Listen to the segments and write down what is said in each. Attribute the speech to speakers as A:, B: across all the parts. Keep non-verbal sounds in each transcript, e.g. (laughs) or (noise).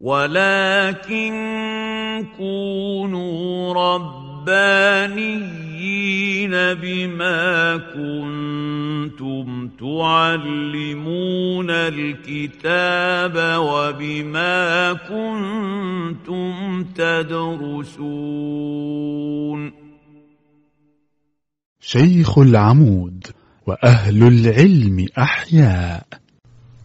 A: ولكن كونوا ربانيين بما كنتم تعلمون الكتاب وبما كنتم تدرسون
B: شيخ العمود وأهل العلم أحياء.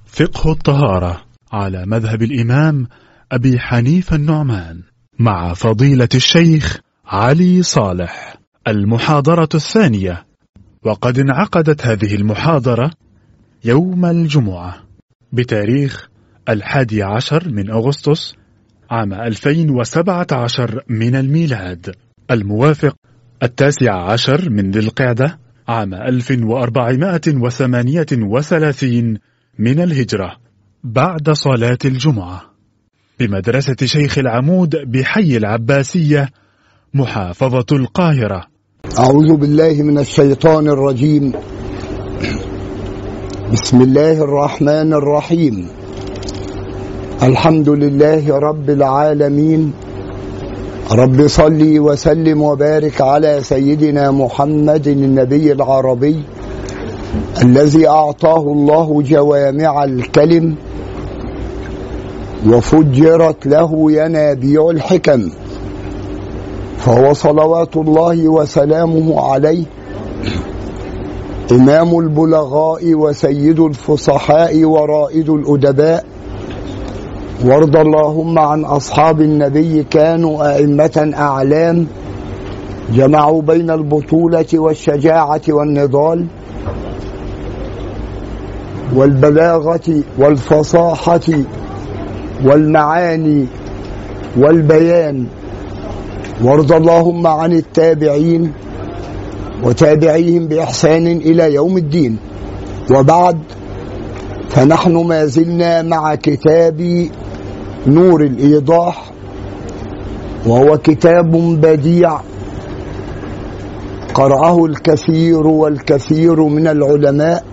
B: فقه الطهارة على مذهب الإمام أبي حنيفة النعمان مع فضيلة الشيخ علي صالح المحاضرة الثانية. وقد انعقدت هذه المحاضرة يوم الجمعة بتاريخ الحادي عشر من أغسطس عام 2017 من الميلاد. الموافق التاسع عشر من ذي القعدة عام 1438 من الهجرة بعد صلاة الجمعة. بمدرسة شيخ العمود بحي العباسية محافظة القاهرة.
C: أعوذ بالله من الشيطان الرجيم. بسم الله الرحمن الرحيم. الحمد لله رب العالمين. رب صل وسلم وبارك على سيدنا محمد النبي العربي الذي أعطاه الله جوامع الكلم وفجرت له ينابيع الحكم فهو صلوات الله وسلامه عليه. إمام البلغاء وسيد الفصحاء ورائد الأدباء. وارض اللهم عن أصحاب النبي كانوا أئمة أعلام. جمعوا بين البطولة والشجاعة والنضال. والبلاغة والفصاحة والمعاني والبيان. وارض اللهم عن التابعين وتابعيهم بإحسان إلى يوم الدين. وبعد فنحن ما زلنا مع كتاب نور الإيضاح وهو كتاب بديع. قرأه الكثير والكثير من العلماء.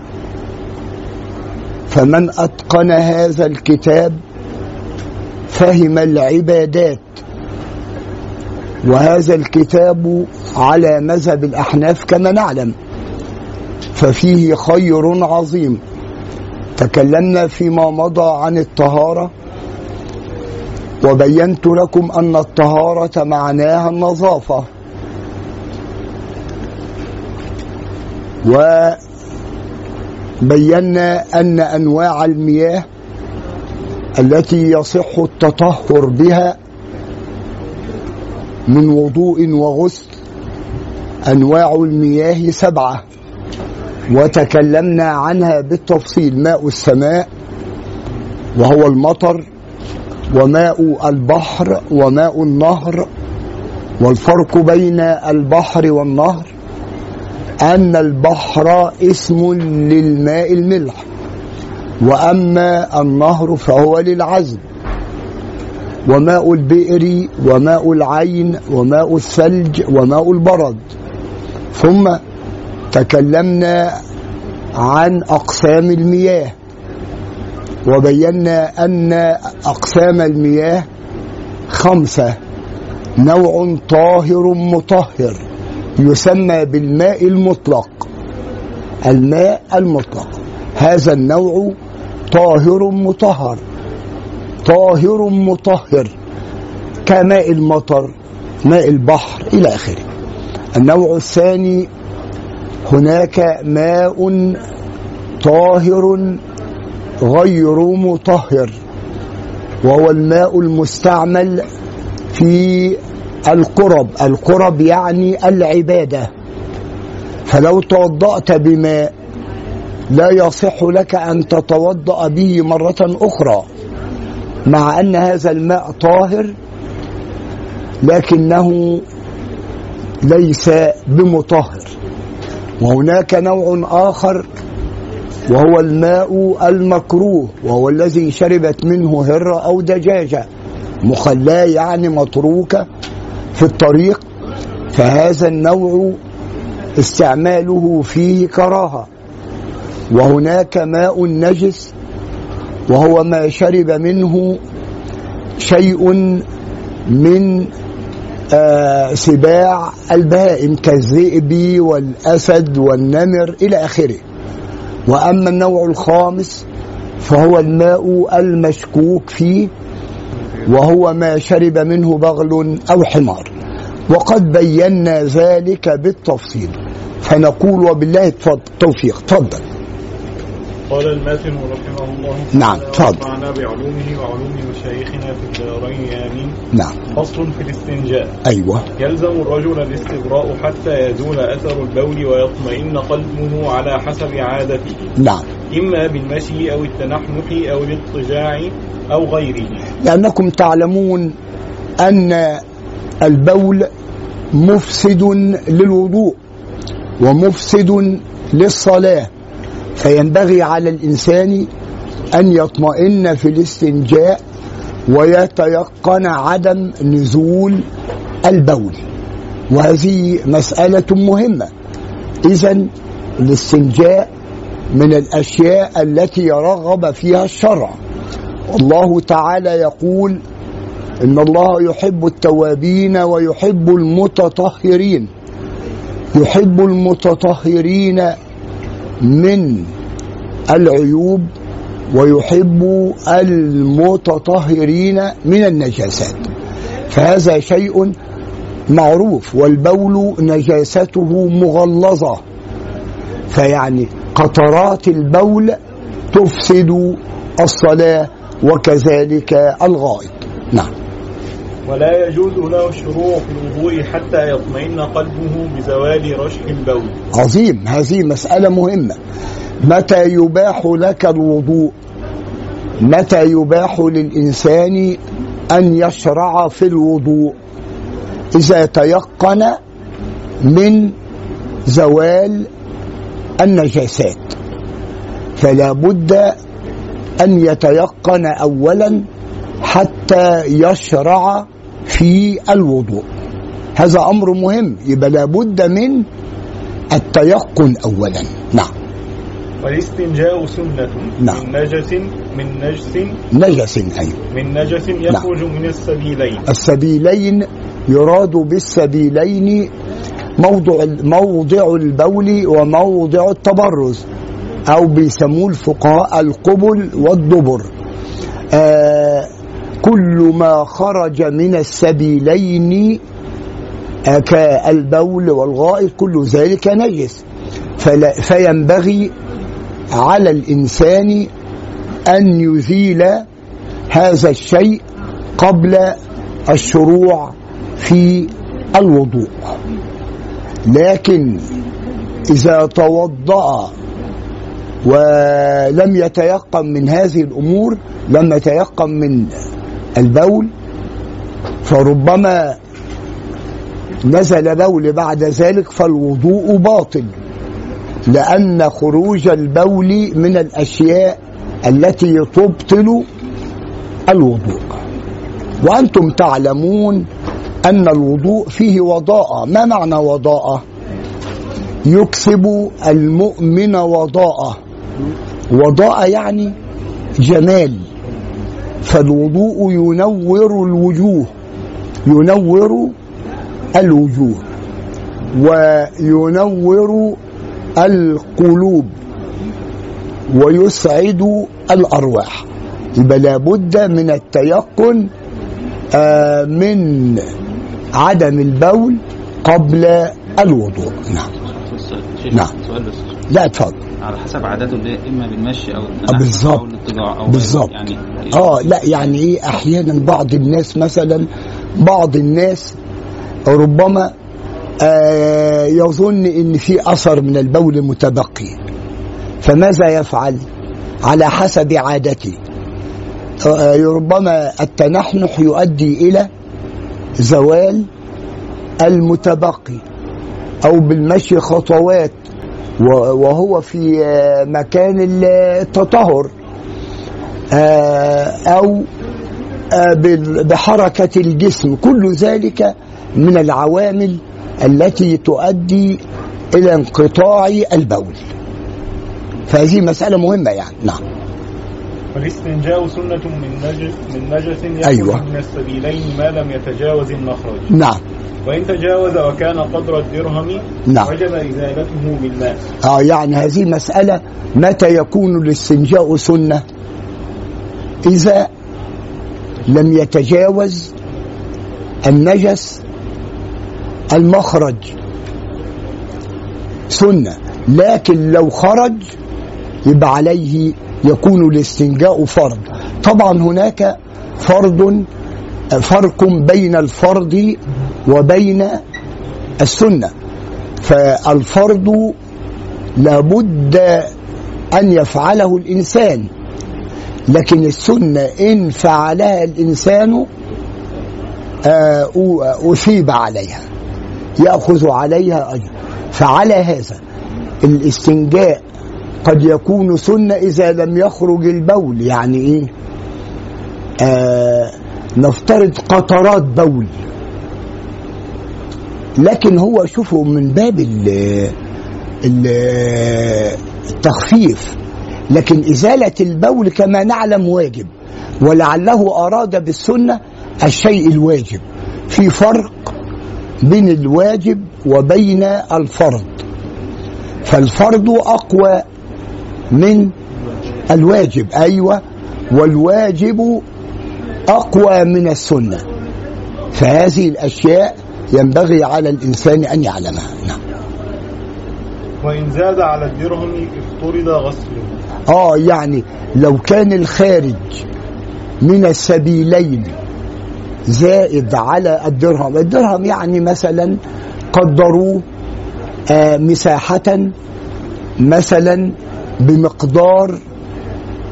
C: فمن أتقن هذا الكتاب فهم العبادات. وهذا الكتاب على مذهب الأحناف كما نعلم. ففيه خير عظيم. تكلمنا فيما مضى عن الطهارة. وبينت لكم أن الطهارة معناها النظافة. وبينا أن أنواع المياه التي يصح التطهر بها من وضوء وغسل أنواع المياه سبعة وتكلمنا عنها بالتفصيل ماء السماء وهو المطر وماء البحر وماء النهر والفرق بين البحر والنهر أن البحر اسم للماء الملح. وأما النهر فهو للعذب وماء البئر وماء العين وماء الثلج وماء البرد. ثم تكلمنا عن أقسام المياه وبينا أن أقسام المياه خمسة. نوع طاهر مطهر يسمى بالماء المطلق. الماء المطلق هذا النوع طاهر مطهر. طاهر مطهر. كماء المطر ماء البحر إلى آخره. النوع الثاني هناك ماء طاهر غير مطهر وهو الماء المستعمل في القرب. القرب يعني العبادة. فلو توضأت بماء لا يصح لك أن تتوضأ به مرة أخرى مع أن هذا الماء طاهر لكنه ليس بمطهر. وهناك نوع آخر وهو الماء المكروه وهو الذي شربت منه هرة أو دجاجة مخلاة يعني متروكة في الطريق فهذا النوع استعماله فيه كراهة. وهناك ماء نجس وهو ما شرب منه شيء من آه، سباع البهائم كالذئب والأسد والنمر إلى آخره. وأما النوع الخامس فهو الماء المشكوك فيه وهو ما شرب منه بغل أو حمار. وقد بينا ذلك بالتفصيل. فنقول وبالله التوفيق. تفضل.
D: قال الماتن رحمه الله
C: نعم، تفضل.
D: ونفعنا بعلومه وعلوم مشايخنا في الدارين آمين.
C: نعم.
D: فصل في الاستنجاء.
C: أيوة.
D: يلزم الرجل الاستبراء حتى يزول أثر البول ويطمئن قلبه على حسب عادته.
C: نعم.
D: إما بالمشي أو التنحنح أو الاضطجاع أو غيره.
C: لأنكم تعلمون أن البول مفسد للوضوء ومفسد للصلاة. فينبغي على الإنسان أن يطمئن في الاستنجاء ويتيقن عدم نزول البول. وهذه مسألة مهمة. إذا الاستنجاء من الأشياء التي رغب فيها الشرع. الله تعالى يقول إن الله يحب التوابين ويحب المتطهرين. يحب المتطهرين من العيوب ويحب المتطهرين من النجاسات. فهذا شيء معروف والبول نجاسته مغلظة. فيعني قطرات البول تفسد الصلاة وكذلك الغائط. نعم.
D: ولا يجوز له الشروع في الوضوء حتى يطمئن قلبه بزوال رشح البول.
C: عظيم هذه مسألة مهمة. متى يباح لك الوضوء؟ متى يباح للإنسان أن يشرع في الوضوء؟ إذا تيقن من زوال النجاسات. فلا بد أن يتيقن أولا حتى يشرع في الوضوء. هذا أمر مهم. يبقى لابد من التيقن أولا. نعم.
D: والاستنجاء سنة.
C: نعم.
D: من نجس من نجس.
C: نجس أيضا
D: من نجس يخرج من السبيلين.
C: السبيلين يراد بالسبيلين موضع موضع البول وموضع التبرز أو بيسموه الفقهاء القبل والدبر. آه كل ما خرج من السبيلين كالبول والغائط كل ذلك نجس. فلا فينبغي على الإنسان أن يزيل هذا الشيء قبل الشروع في الوضوء. لكن إذا توضأ ولم يتيقن من هذه الأمور لم يتيقن من البول فربما نزل بول بعد ذلك فالوضوء باطل لأن خروج البول من الأشياء التي تبطل الوضوء. وأنتم تعلمون أن الوضوء فيه وضاءة. ما معنى وضاءة؟ يكسب المؤمن وضاءة. وضاءة يعني جمال. فالوضوء ينور الوجوه ينور الوجوه وينور القلوب ويسعد الأرواح. يبقى لابد من التيقن آه، من عدم البول قبل الوضوء. نعم. نعم. لا اتفضل.
E: على حسب عاداته اللي هي إما بالمشي أو
C: بالظبط.
E: أو
C: بالظبط.
E: يعني
C: آه لا يعني إيه أحيانا بعض الناس مثلا بعض الناس ربما آه يظن إن في أثر من البول متبقي فماذا يفعل على حسب عادته آه ربما التنحنح يؤدي إلى زوال المتبقي أو بالمشي خطوات وهو في آه، مكان التطهر آه، أو آه، بحركة الجسم. كل ذلك من العوامل التي تؤدي إلى انقطاع البول. فهذه مسألة مهمة يعني. نعم.
D: والاستنجاء سنة من نجس من نجس يخرج
C: أيوة.
D: من السبيلين ما لم يتجاوز المخرج
C: نعم.
D: وإن تجاوز وكان قدر الدرهم
C: نعم.
D: وجب إزالته بالماء
C: آه يعني هذه مسألة متى يكون الاستنجاء سنة؟ إذا لم يتجاوز النجس المخرج. سنة. لكن لو خرج يبقى عليه يكون الاستنجاء فرض. طبعا هناك فرض فرق بين الفرض وبين السنة. فالفرض لابد أن يفعله الإنسان لكن السنة إن فعلها الإنسان آه، أ- أثيب عليها يأخذ عليها أجر. فعلى هذا الاستنجاء قد يكون سنة إذا لم يخرج البول يعني إيه؟ آه نفترض قطرات بول. لكن هو شوفوا من باب ال- ال- التخفيف. لكن إزالة البول كما نعلم واجب ولعله أراد بالسنة الشيء الواجب. في فرق بين الواجب وبين الفرض. فالفرض أقوى من الواجب. أيوة. والواجب أقوى من السنة. فهذه الأشياء ينبغي على الإنسان أن يعلمها. نعم.
D: وإن زاد على الدرهم افترض غسله.
C: آه يعني لو كان الخارج من السبيلين زائد على الدرهم الدرهم يعني مثلا قدروه آه مساحة مثلا بمقدار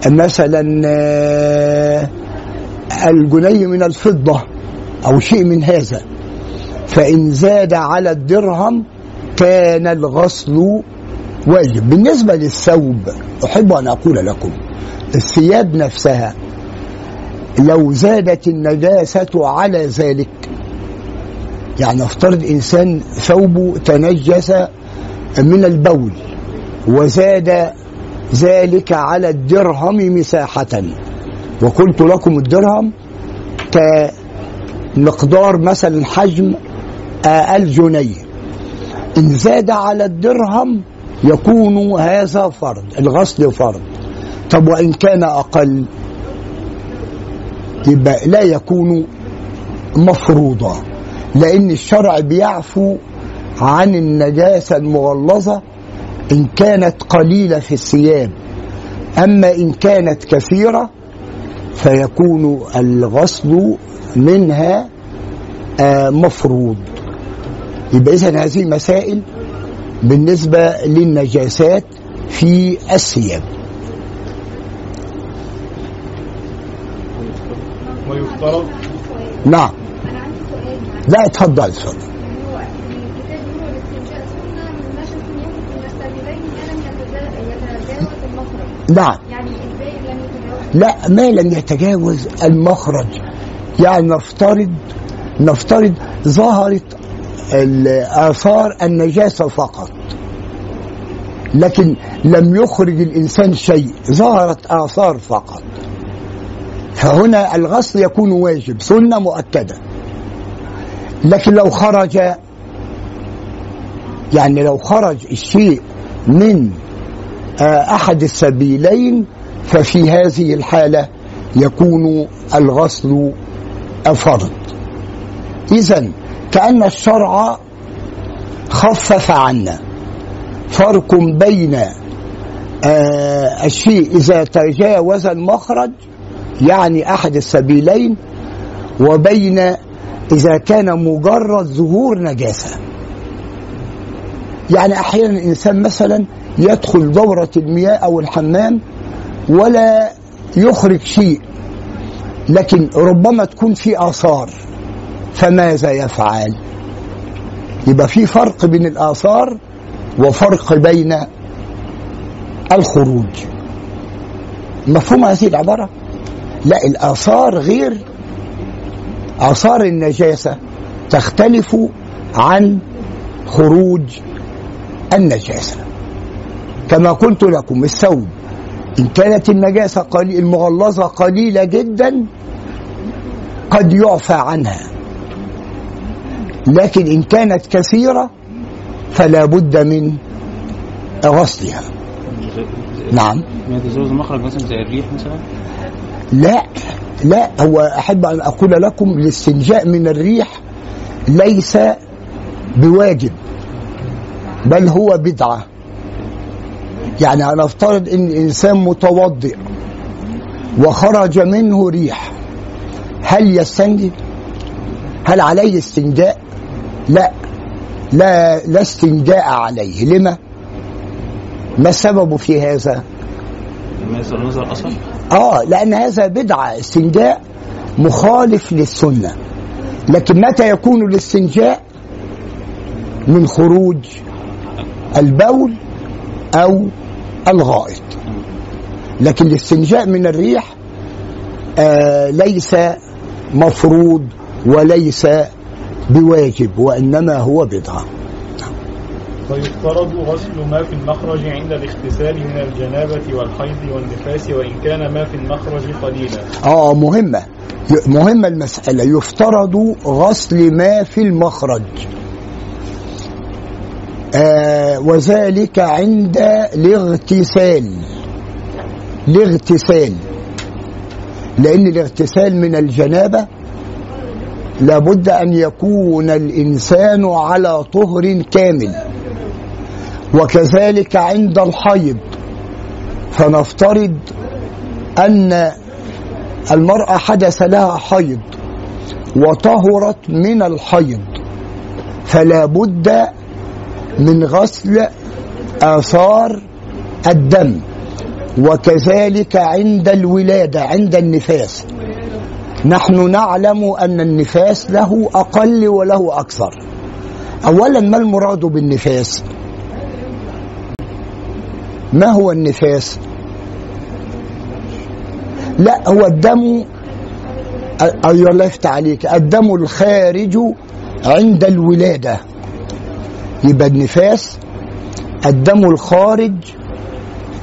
C: مثلا آه الجنيه من الفضة أو شيء من هذا. فإن زاد على الدرهم كان الغسل واجب. بالنسبة للثوب أحب أن أقول لكم الثياب نفسها لو زادت النجاسة على ذلك يعني افترض إنسان ثوبه تنجس من البول وزاد ذلك على الدرهم مساحة وقلت لكم الدرهم كمقدار مثلا حجم الجنيه إن زاد على الدرهم يكون هذا فرض الغسل فرض طب وإن كان أقل؟ يبقى لا يكون مفروضا لأن الشرع بيعفو عن النجاسة المغلظة إن كانت قليلة في الثياب. أما إن كانت كثيرة فيكون الغسل منها آه، مفروض. يبقى إذا هذه مسائل بالنسبة للنجاسات في الثياب.
D: ويفترض
C: نعم. لا اتفضل اتفضل. نعم
F: يعني إزاي لم يتجاوز
C: لا ما لم يتجاوز المخرج. يعني نفترض نفترض ظهرت آثار النجاسة فقط. لكن لم يخرج الإنسان شيء ظهرت آثار فقط. فهنا الغسل يكون واجب سنة مؤكدة. لكن لو خرج يعني لو خرج الشيء من آه، أحد السبيلين ففي هذه الحالة يكون الغسل فرض إذا كأن الشرع خفف عنا. فرق بين آه الشيء إذا تجاوز المخرج يعني أحد السبيلين وبين إذا كان مجرد ظهور نجاسة. يعني أحيانا الإنسان مثلا يدخل دورة المياه أو الحمام ولا يخرج شيء. لكن ربما تكون في آثار. فماذا يفعل؟ يبقى في فرق بين الآثار وفرق بين الخروج. مفهوم هذه العبارة؟ لا الآثار غير آثار النجاسة تختلف عن خروج النجاسة. كما قلت لكم الثوب. إن كانت النجاسة قليل المغلظة قليلة جدا قد يعفى عنها. لكن إن كانت كثيرة فلا بد من غسلها. نعم.
E: ما يتزوج المخرج مثلا زي الريح مثلا؟
C: لا لا هو أحب أن أقول لكم الاستنجاء من الريح ليس بواجب بل هو بدعة. يعني أنا أفترض إن إنسان متوضئ وخرج منه ريح هل يستنجي؟ هل عليه استنجاء؟ لا لا لا استنجاء عليه لما؟ ما السبب في هذا؟ آه لأن هذا بدعة استنجاء مخالف للسنة لكن متى يكون الاستنجاء من خروج البول أو الغائط. لكن الاستنجاء من الريح آه ليس مفروض وليس بواجب وإنما هو بدعه
D: ويفترض غسل ما في المخرج عند الاغتسال من الجنابة والحيض والنفاس وإن كان ما في المخرج قليلا.
C: آه مهمة. مهمة المسألة. يفترض غسل ما في المخرج. آه وذلك عند الاغتسال. الاغتسال. لأن الاغتسال من الجنابة لابد أن يكون الإنسان على طهر كامل. وكذلك عند الحيض. فنفترض أن المرأة حدث لها حيض وطهرت من الحيض. فلا بد من غسل آثار الدم وكذلك عند الولادة عند النفاس. نحن نعلم أن النفاس له أقل وله أكثر. أولا ما المراد بالنفاس؟ ما هو النفاس؟ لا هو الدم الله يفتح عليك. الدم الخارج عند الولادة. يبقى النفاس الدم الخارج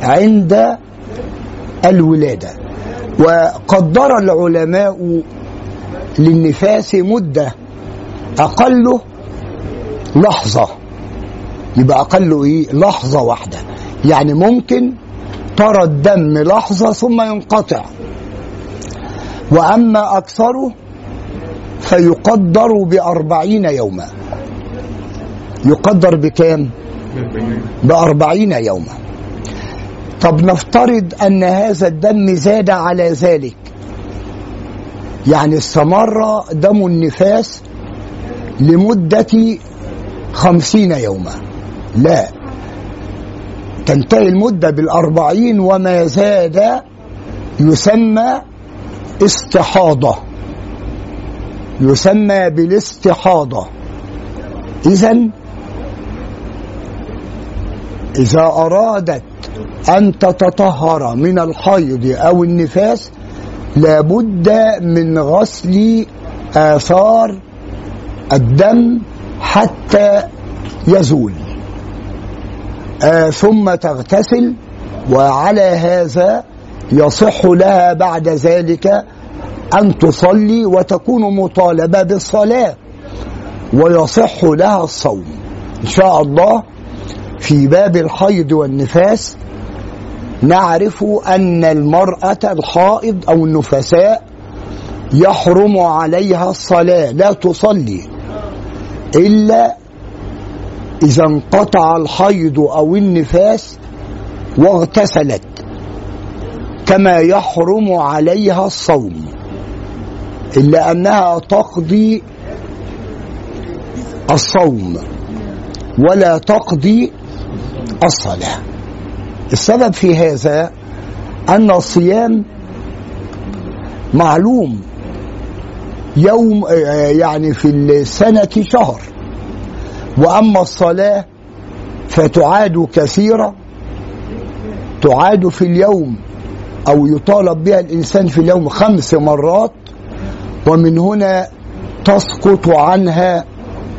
C: عند الولادة. وقدر العلماء للنفاس مدة أقله لحظة. يبقى أقله إيه؟ لحظة واحدة. يعني ممكن ترى الدم لحظة ثم ينقطع. وأما أكثره فيقدر بأربعين يوما. يقدر بكام؟ بأربعين يوما. طب نفترض أن هذا الدم زاد على ذلك. يعني استمر دم النفاس لمدة خمسين يوما. لا. تنتهي المدة بالأربعين وما زاد يسمى استحاضة. يسمى بالاستحاضة. إذا إذا أرادت أن تتطهر من الحيض أو النفاس لابد من غسل آثار الدم حتى يزول. آه ثم تغتسل وعلى هذا يصح لها بعد ذلك أن تصلي وتكون مطالبة بالصلاة ويصح لها الصوم. إن شاء الله في باب الحيض والنفاس نعرف أن المرأة الحائض أو النفساء يحرم عليها الصلاة لا تصلي إلا إذا انقطع الحيض أو النفاس واغتسلت كما يحرم عليها الصوم إلا أنها تقضي الصوم ولا تقضي الصلاة السبب في هذا أن الصيام معلوم يوم يعني في السنة شهر. وأما الصلاة فتعاد كثيرة تعاد في اليوم أو يطالب بها الإنسان في اليوم خمس مرات ومن هنا تسقط عنها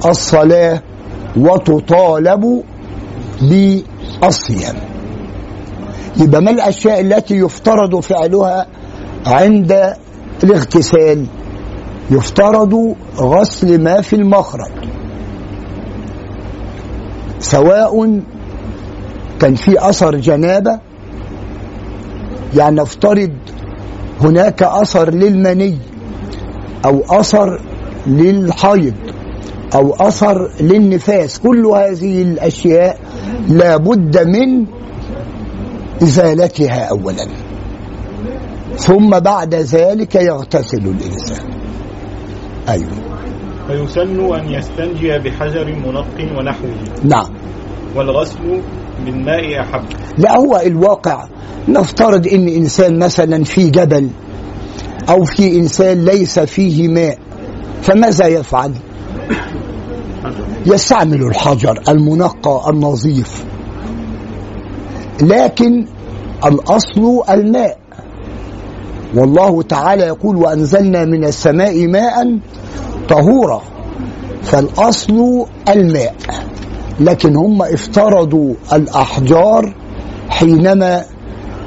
C: الصلاة وتطالب بالصيام يبقى ما الأشياء التي يفترض فعلها عند الاغتسال؟ يفترض غسل ما في المخرج. سواء كان في أثر جنابة يعني نفترض هناك أثر للمني أو أثر للحيض أو أثر للنفاس. كل هذه الأشياء لابد من إزالتها أولا. ثم بعد ذلك يغتسل الإنسان. أيوه.
D: فيسن أن يستنجي بحجر منق ونحوه.
C: نعم.
D: والغسل بالماء أحب.
C: لا هو الواقع. نفترض إن إنسان مثلا في جبل أو في إنسان ليس فيه ماء فماذا يفعل؟ (clears throat) يستعمل الحجر المنقى النظيف. لكن الأصل الماء. والله تعالى يقول وأنزلنا من السماء ماء طهورا. فالأصل الماء. لكن هم افترضوا الأحجار حينما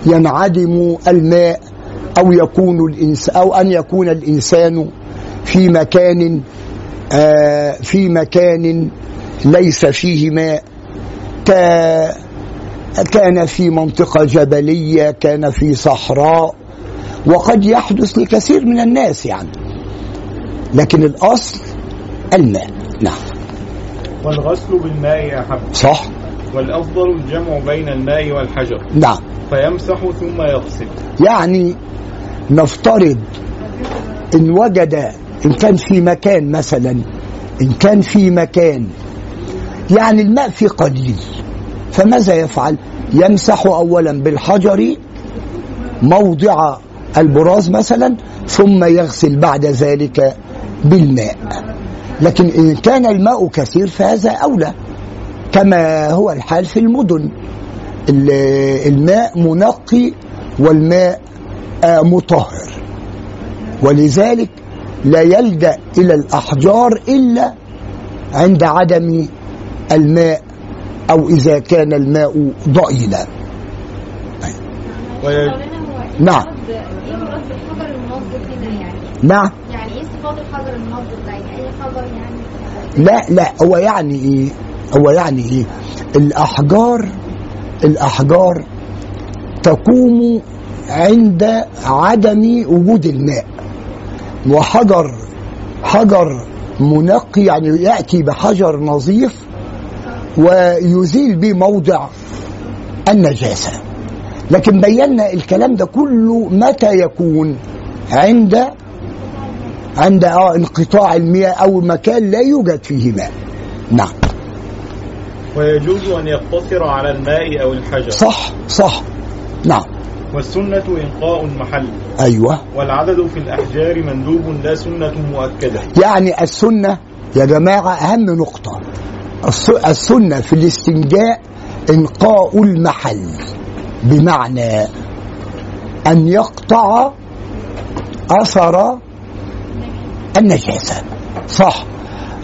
C: ينعدم الماء أو يكون الانسان أو أن يكون الإنسان في مكان في مكان ليس فيه ماء. كان في منطقة جبلية كان في صحراء. وقد يحدث لكثير من الناس يعني. لكن الأصل الماء. نعم.
D: والغسل بالماء أحب
C: صح.
D: والأفضل الجمع بين الماء والحجر.
C: نعم.
D: فيمسح ثم يغسل.
C: يعني نفترض إن وجد إن كان في مكان مثلا إن كان في مكان يعني الماء فيه قليل. فماذا يفعل؟ يمسح اولا بالحجر موضع البراز مثلا ثم يغسل بعد ذلك بالماء. لكن إن كان الماء كثير فهذا أولى. كما هو الحال في المدن. ال- الماء منقي والماء مطهر. ولذلك لا يلجا إلى الأحجار إلا عند عدم الماء أو إذا كان الماء ضئيلا. نعم.
F: مراد بالحجر المنظف هنا يعني؟
C: نعم.
F: يعني إيه صفات الحجر المنظف ده؟ يعني أي حجر يعني؟
C: لا لا هو يعني إيه؟ هو يعني إيه؟ الأحجار الأحجار تقوم عند عدم وجود الماء. وحجر حجر منقي يعني يأتي بحجر نظيف ويزيل به موضع النجاسة. لكن بينا الكلام ده كله متى يكون؟ عند عند آه انقطاع المياه أو مكان لا يوجد فيه ماء. نعم.
D: ويجوز أن يقتصر على الماء أو الحجر.
C: صح صح. نعم.
D: والسنة إنقاء المحل.
C: أيوه.
D: والعدد في الأحجار مندوب لا سنة مؤكدة.
C: يعني السنة يا جماعة أهم نقطة. الس- السنة في الاستنجاء انقاء المحل بمعنى أن يقطع أثر النجاسة. صح.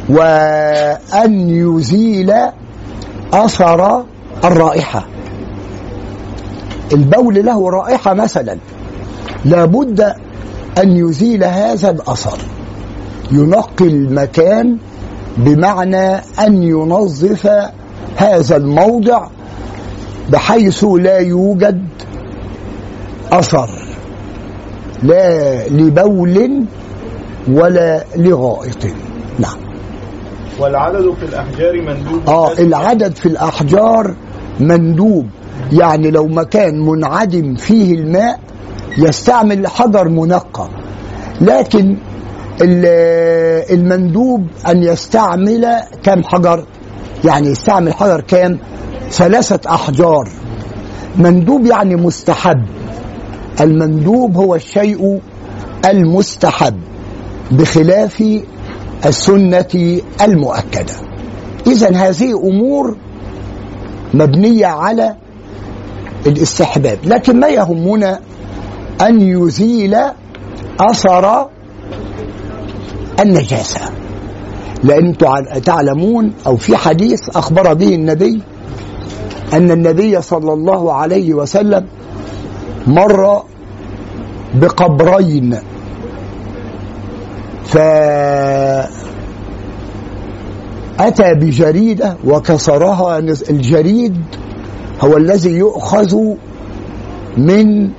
C: وأن يزيل أثر الرائحة. البول له رائحة مثلا. لابد أن يزيل هذا الأثر. ينقي المكان بمعنى أن ينظف هذا الموضع بحيث لا يوجد أثر. لا لبول ولا لغائط. نعم.
D: والعدد في الأحجار مندوب. آه سنة
C: العدد في الأحجار مندوب. يعني لو مكان منعدم فيه الماء يستعمل حجر منقى. لكن ال- المندوب أن يستعمل كم حجر؟ يعني يستعمل حجر كام؟ ثلاثة أحجار. مندوب يعني مستحب. المندوب هو الشيء المستحب بخلاف السنة المؤكدة. إذا هذه أمور مبنية على الاستحباب لكن ما يهمنا أن يزيل أثر النجاسة. لأن تع- تعلمون أو في حديث أخبر به النبي أن النبي صلى الله عليه وسلم مر بقبرين. فأتى بجريدة وكسرها الجريد هو الذي يؤخذ من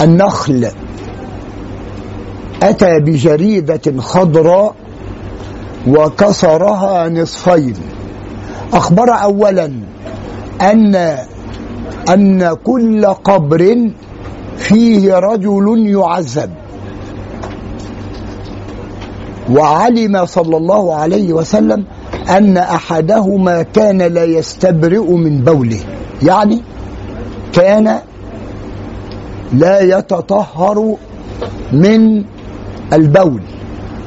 C: النخل. أتى بجريدة خضراء وكسرها نصفين. أخبر أولا أن أن كل قبر فيه رجل يعذب. وعلم صلى الله عليه وسلم أن أحدهما كان لا يستبرئ من بوله. يعني كان لا يتطهر من البول.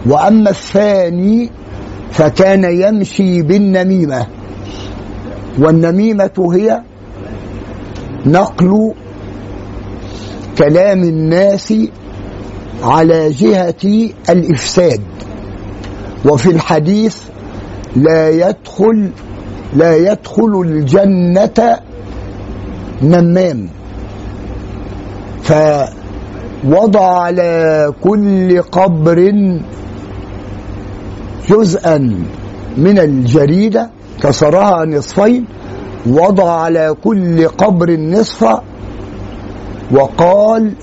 C: وأما الثاني فكان يمشي بالنميمة. والنميمة هي نقل كلام الناس على جهة الإفساد. وفي الحديث لا يدخل لا يدخل الجنة نمام فوضع على كل قبر جزءا من الجريدة كسرها نصفين وضع على كل قبر نصفا وقال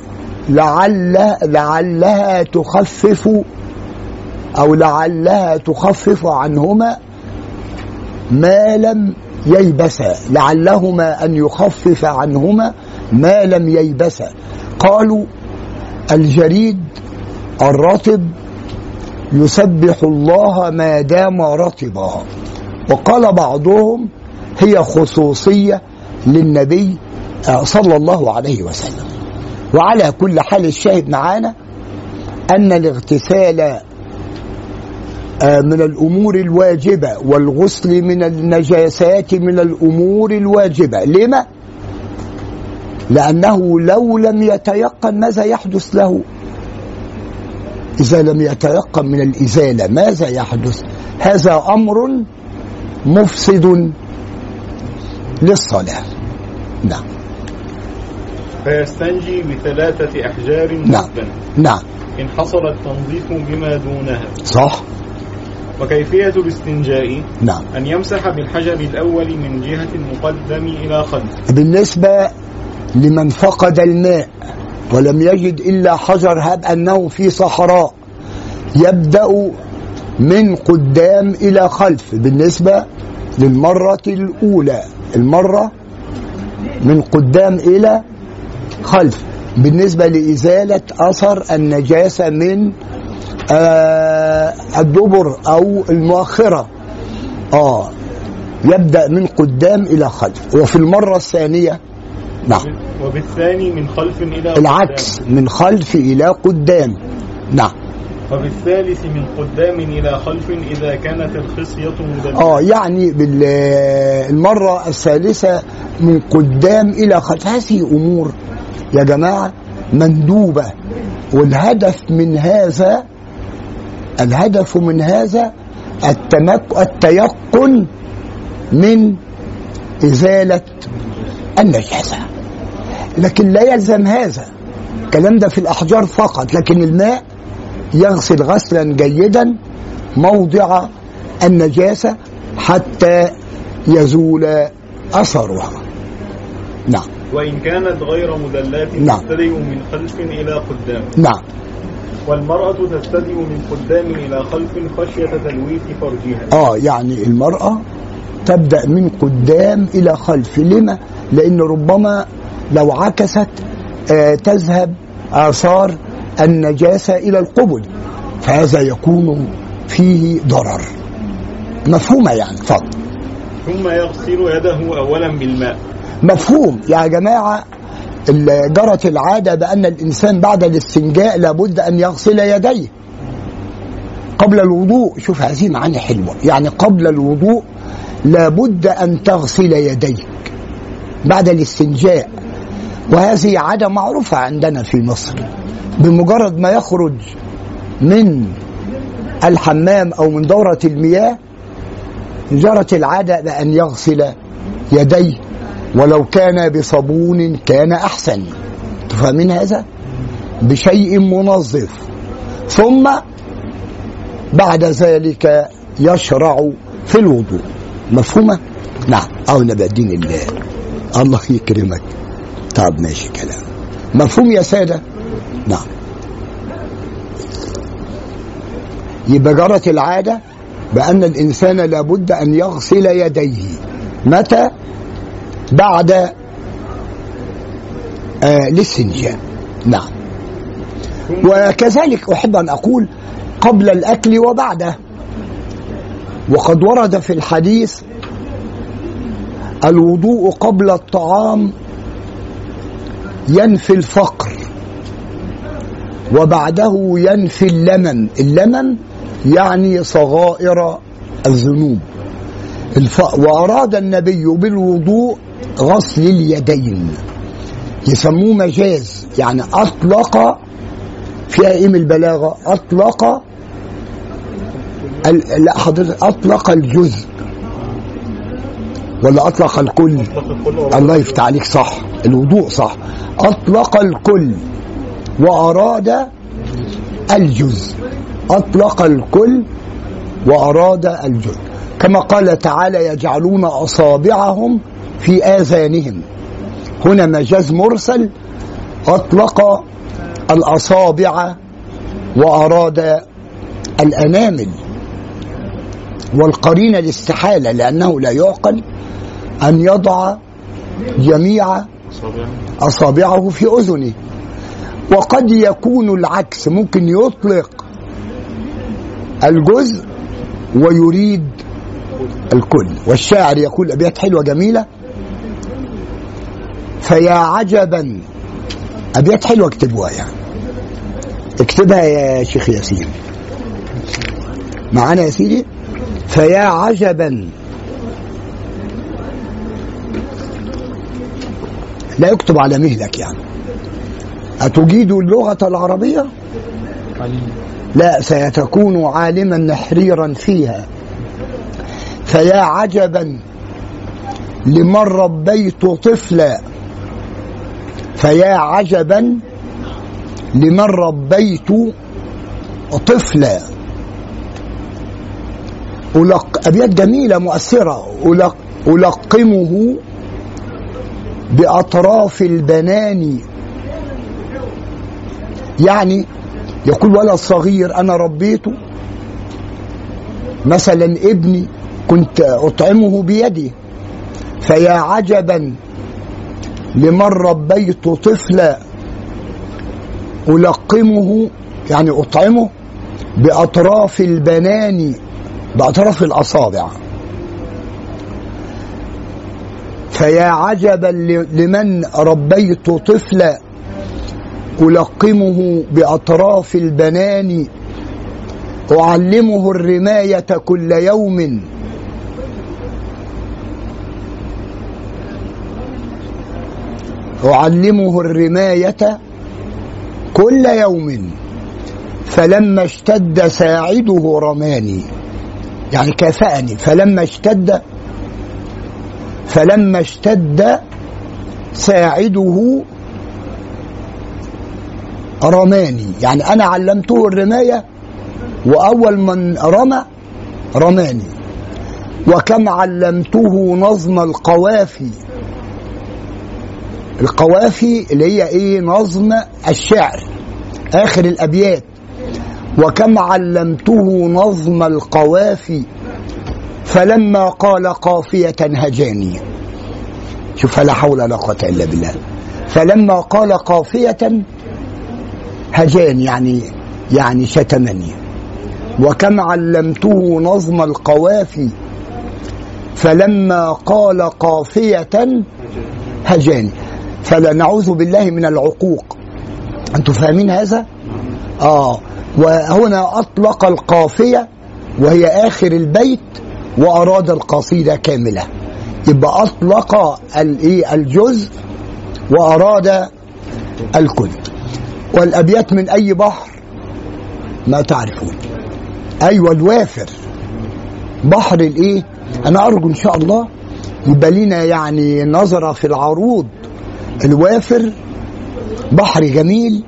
C: لعل لعلها تخفف أو لعلها تخفف عنهما ما لم ييبسا لعلهما أن يخفف عنهما ما لم ييبسا قالوا الجريد الرطب يسبح الله ما دام رطبا. وقال بعضهم هي خصوصية للنبي صلى الله عليه وسلم. وعلى كل حال الشاهد معانا أن الاغتسال من الأمور الواجبة والغسل من النجاسات من الأمور الواجبة. لما؟ لأنه لو لم يتيقن ماذا يحدث له؟ إذا لم يتيقن من الإزالة ماذا يحدث؟ هذا أمر مفسد للصلاة. نعم.
D: فيستنجي بثلاثة أحجار
C: نعم. نعم.
D: إن حصل التنظيف بما دونها.
C: صح.
D: وكيفية الاستنجاء؟
C: نعم.
D: أن يمسح بالحجر الأول من جهة المقدم إلى خلف.
C: بالنسبة لمن فقد الماء ولم يجد إلا حجر هب أنه في صحراء يبدأ من قدام إلى خلف. بالنسبة للمرة الأولى المرة من قدام إلى خلف. بالنسبة لإزالة أثر النجاسة من الدبر أو المؤخرة. آه يبدأ من قدام إلى خلف وفي المرة الثانية نعم.
D: وبالثاني من خلف
C: العكس
D: قدام.
C: من خلف إلى قدام نعم.
D: وبالثالث من قدام إلى خلف إذا كانت الخصية مدللة
C: آه يعني بالمرة الثالثة من قدام إلى خلف. هذه أمور يا جماعة مندوبة والهدف من هذا الهدف من هذا التمك التيقن من إزالة النجاسة. لكن لا يلزم هذا. الكلام ده في الأحجار فقط لكن الماء يغسل غسلا جيدا موضع النجاسة حتى يزول أثرها. نعم.
D: وإن كانت غير مدلات
C: نعم.
D: تبتدئ من خلف إلى قدام.
C: نعم.
D: والمرأة تبتدئ من قدام إلى خلف خشية تلويث فرجها.
C: آه يعني المرأة تبدأ من قدام إلى خلف. لما؟ لأن ربما لو عكست آه تذهب آثار النجاسة إلى القبل. فهذا يكون فيه ضرر. مفهومة يعني فضل
D: ثم يغسل يده أولا بالماء.
C: مفهوم. يا جماعة جرت العادة بأن الإنسان بعد الاستنجاء لابد أن يغسل يديه قبل الوضوء. شوف هذه معاني حلوة. يعني قبل الوضوء لابد أن تغسل يديك بعد الاستنجاء. وهذه عادة معروفة عندنا في مصر. بمجرد ما يخرج من الحمام أو من دورة المياه جرت العادة بأن يغسل يديه. ولو كان بصابون كان أحسن. تفهمين هذا؟ بشيء منظف. ثم بعد ذلك يشرع في الوضوء. مفهومة؟ نعم. أو نبقى دين الله. الله يكرمك. طب ماشي كلام مفهوم يا سادة؟ نعم. يبقى جرت العادة بأن الإنسان لابد أن يغسل يديه. متى؟ بعد آه الاستنجاء نعم. وكذلك أحب أن أقول قبل الأكل وبعده. وقد ورد في الحديث الوضوء قبل الطعام ينفي الفقر وبعده ينفي اللمم اللمم يعني صغائر الذنوب. وأراد النبي بالوضوء غسل اليدين. يسموه مجاز يعني أطلق فيها إيه من البلاغة أطلق ال... لا حضرتك أطلق الجزء. ولا أطلق الكل؟ الله يفتح عليك صح. الوضوء صح. أطلق الكل وأراد الجزء. أطلق الكل وأراد الجزء. كما قال تعالى يجعلون أصابعهم في آذانهم. هنا مجاز مرسل أطلق الأصابع وأراد الأنامل. والقرينة الاستحالة لأنه لا يعقل أن يضع جميع أصابعه في أذنه. وقد يكون العكس ممكن يطلق الجزء ويريد الكل. والشاعر يقول أبيات حلوة جميلة. فيا عجبا. أبيات حلوة اكتبوها يعني اكتبها يا شيخ ياسين. معانا يا سيدي؟ فيا عجبا. لا يكتب على مهلك يعني. أتجيد اللغة العربية؟ لا سيتكون عالما نحريرا فيها. فيا عجبا. لمن ربيت طفلا. فيا عجبا لمن ربيت طفلا. ألق... أبيات جميلة مؤثرة. ألق... ألقمه بأطراف البنان. يعني يقول ولد صغير أنا ربيته مثلا ابني كنت أطعمه بيدي فيا عجبا لمن ربيت طفلا ألقمه يعني أطعمه بأطراف البنان بأطراف الأصابع. فيا عجبا لمن ربيت طفلا ألقمه بأطراف البنان أعلمه الرماية كل يوم. أعلمه الرماية كل يوم. فلما اشتد ساعده رماني. يعني كافأني فلما اشتد فلما اشتد ساعده رماني. يعني أنا علمته الرماية وأول من رمى رماني. وكم علمته نظم القوافي. القوافي اللي هي إيه نظم الشعر. آخر الأبيات. وكم علمته نظم القوافي فلما قال قافية هجاني. شوف لا حول ولا قوة إلا بالله. فلما قال قافية هجاني يعني يعني شتمني. وكم علمته نظم القوافي فلما قال قافية هجاني. فلا نعوذ بالله من العقوق. أنتم فاهمين هذا؟ آه. وهنا أطلق القافية وهي آخر البيت وأراد القصيدة كاملة. يبقى أطلق الإيه الجزء وأراد الكل. والأبيات من أي بحر؟ ما تعرفون. أيوة الوافر. بحر الإيه؟ أنا أرجو إن شاء الله يبقى لنا يعني نظرة في العروض. الوافر بحر جميل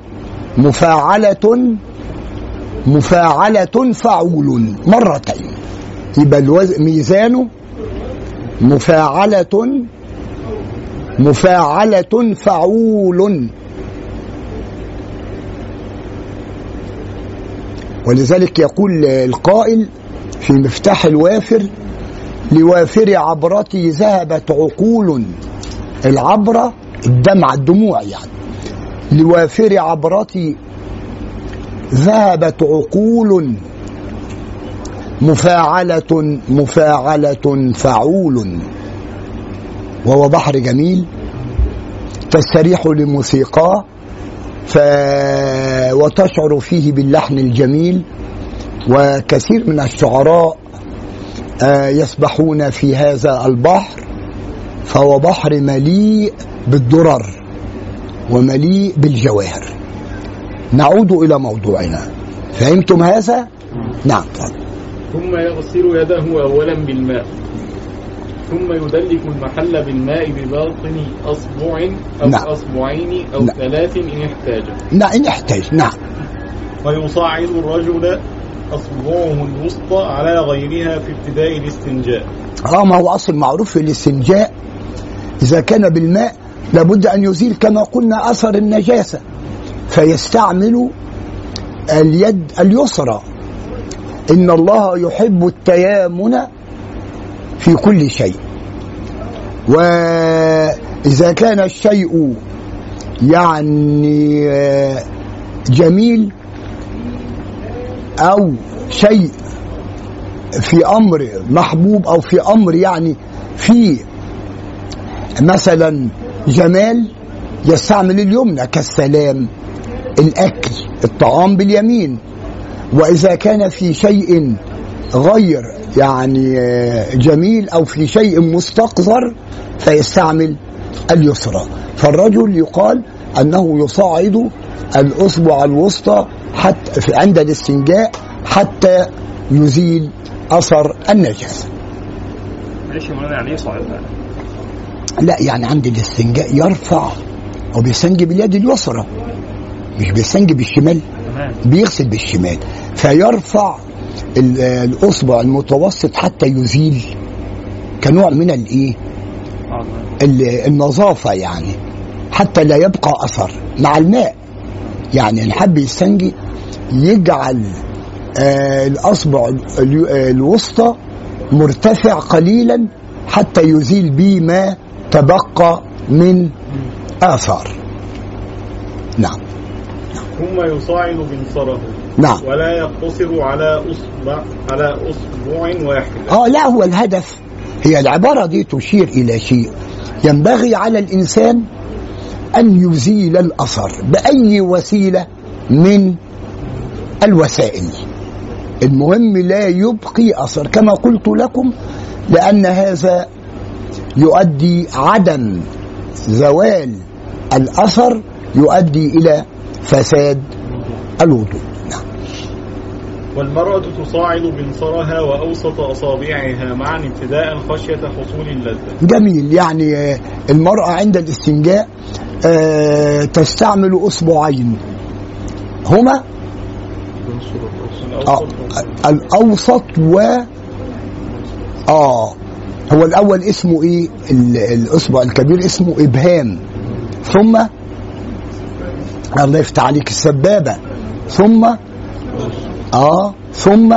C: مفاعلة مفاعلة فعول مرتين. يبقى الوز... ميزانه مفاعلة مفاعلة فعول. ولذلك يقول القائل في مفتاح الوافر لوافر عبرتي ذهبت عقول. العبرة الدمع الدموع يعني. لوافر عبرتي ذهبت عقول مفاعلة مفاعلة فعول. وهو بحر جميل تستريح لموسيقاه ف... وتشعر فيه باللحن الجميل. وكثير من الشعراء آه، يسبحون في هذا البحر فهو بحر مليء بالدرر ومليء بالجواهر. نعود إلى موضوعنا. فهمتم هذا؟ نعم.
D: ثم يغسل يده أولا بالماء. ثم يدلك المحل بالماء بباطن أصبع أو
C: نعم.
D: أصبعين أو
C: نعم.
D: ثلاث إن احتاج.
C: نعم إن احتاج. نعم.
D: ويصعد الرجل أصبعه الوسطى على غيرها في ابتداء الاستنجاء.
C: آه ما هو أصل معروف في الاستنجاء. إذا كان بالماء لابد أن يزيل كما قلنا أثر النجاسة فيستعمل اليد اليسرى. إن الله يحب التيامن في كل شيء. وإذا كان الشيء يعني آه، جميل أو شيء في أمر محبوب أو في أمر يعني في مثلا جمال يستعمل اليمنى كالسلام. الأكل الطعام باليمين. وإذا كان في شيء غير يعني آه، جميل أو في شيء مستقذر فيستعمل اليسرى. فالرجل يقال أنه يصعد الأصبع الوسطى حتى في- عند الاستنجاء حتى يزيل أثر النجاسة.
E: معلش يا مولانا يعني صاعدها؟
C: لا يعني عند الاستنجاء يرفع أو بيستنجي باليد اليسرى مش بيستنجي بالشمال بيغسل بالشمال فيرفع ال- الأصبع المتوسط حتى يزيل كنوع من
E: الإيه؟
C: ال- النظافة يعني حتى لا يبقى أثر مع الماء. يعني ان حب يستنجي يجعل آه الأصبع ال- الوسطى مرتفع قليلا حتى يزيل به ما تبقى من آثار. نعم.
D: ثم يصعد بنصره
C: نعم.
D: ولا يقتصر على أصبع على أصبع واحد
C: آه لا هو الهدف هي العبارة دي تشير إلى شيء. ينبغي على الإنسان أن يزيل الأثر بأي وسيلة من الوسائل. المهم لا يبقي أثر كما قلت لكم لأن هذا يؤدي عدم زوال الأثر يؤدي إلى فساد الوضوء نعم.
D: والمرأة تصاعد بنصرها وأوسط أصابعها معا ابتداء خشية حصول اللذة.
C: جميل. يعني آه، المرأة عند الاستنجاء آه، تستعمل أصبعين. هما؟ آه
D: الأوسط
C: الأوسط و آه هو الأول اسمه إيه؟ ال- الأصبع الكبير اسمه إبهام. ثم الله يفتح عليك السبابة. ثم آه ثم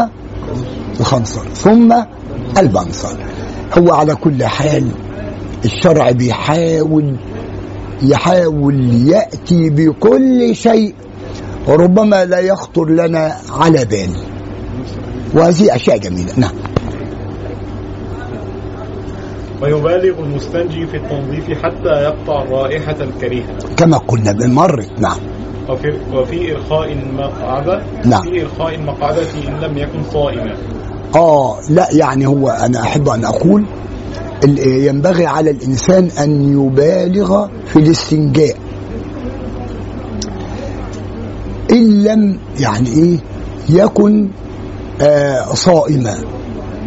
C: الخنصر. ثم البنصر. هو على كل حال الشرع بيحاول يحاول يأتي بكل شيء. ربما لا يخطر لنا على بال. وهذه أشياء جميلة. نعم.
D: ويبالغ المستنجي في التنظيف حتى يقطع الرائحة الكريهة.
C: كما قلنا مرت نعم.
D: وفي, وفي إرخاء المقعدة
C: نعم.
D: في إرخاء المقعدة إن لم يكن صائما.
C: آه لا يعني هو أنا أحب أن أقول ينبغي على الإنسان أن يبالغ في الاستنجاء. إن لم يعني إيه يكن آه صائما.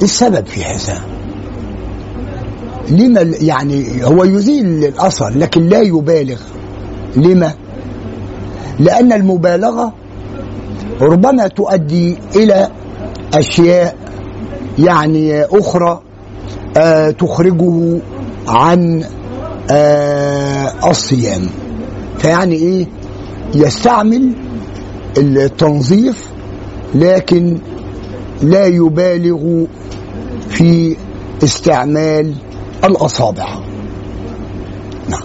C: السبب في هذا؟ لما يعني هو يزيل الاثر لكن لا يبالغ. لما؟ لأن المبالغة ربما تؤدي إلى أشياء يعني أخرى آه تخرجه عن آه الصيام. فيعني إيه؟ يستعمل التنظيف لكن لا يبالغ في استعمال الاصابع نعم.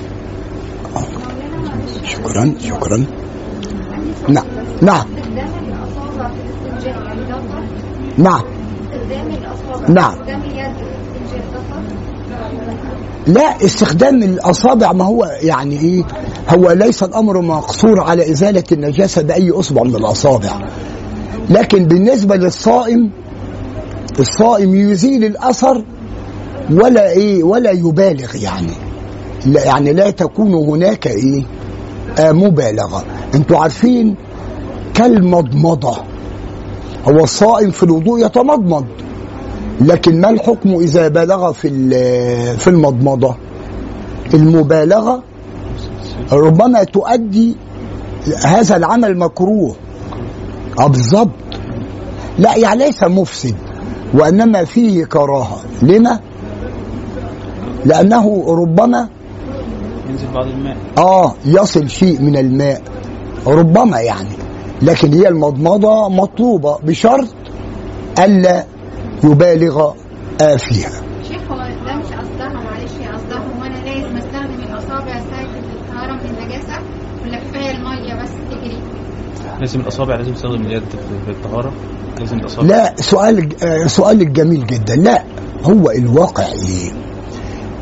C: شكرا شكرا. نعم نعم.
F: الأصابع؟
C: نعم.
F: الأصابع
C: نعم. لا استخدام الأصابع ما هو يعني إيه؟ هو ليس الأمر مقصور على إزالة النجاسة بأي أصبع من الأصابع. لكن بالنسبة للصائم الصائم يزيل الأثر ولا إيه ولا يبالغ يعني. لا يعني لا تكون هناك إيه آه مبالغة. أنتوا عارفين كالمضمضة. هو الصائم في الوضوء يتمضمض لكن ما الحكم إذا بالغ في ال- في المضمضة؟ المبالغة ربما تؤدي هذا العمل مكروه. آه بالظبط لا يعني ليس مفسد وإنما فيه كراهة. لما؟ لأنه ربما
E: ينزل بعض الماء.
C: آه يصل شيء من الماء. ربما يعني. لكن هي المضمضة مطلوبة بشرط ألا يبالغ آه فيها
G: شيخ هو ده مش قصدها معلش هي قصدها. هو أنا لازم استخدم الأصابع ساعه الطهارة من النجاسة ولا كفايه المية بس تجري؟
E: لازم الأصابع لازم تستخدم اليد في- في الطهارة. لازم الأصابع.
C: لا سؤال آه، سؤالك جميل جدا. لا هو الواقع إيه؟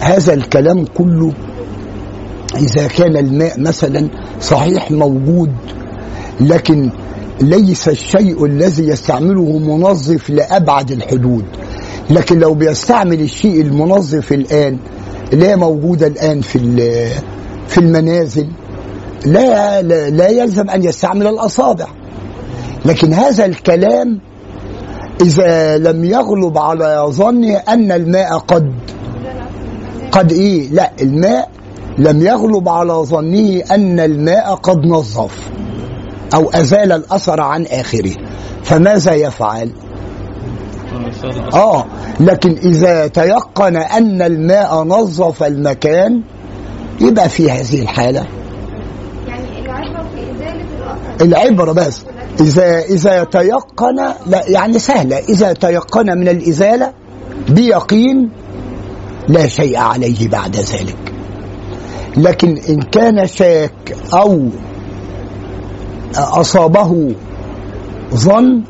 C: هذا الكلام كله إذا كان الماء مثلا صحيح موجود لكن ليس الشيء الذي يستعمله منظف لأبعد الحدود. لكن لو بيستعمل الشيء المنظف الآن لا موجوده الآن في في المنازل لا لا, يلزم أن يستعمل الأصابع. لكن هذا الكلام إذا لم يغلب على ظنه أن الماء قد قد إيه؟ لا الماء لم يغلب على ظنه أن الماء قد نظف أو أزال الأثر عن آخره. فماذا يفعل. آه لكن إذا تيقن أن الماء نظف المكان يبقى في هذه الحالة.
F: يعني العبرة في إزالة الأثر.
C: العبرة بس. إذا إذا تيقن لا يعني سهلة. إذا تيقن من الإزالة بيقين لا شيء عليه بعد ذلك. لكن إن كان شاك أو أصابه ظن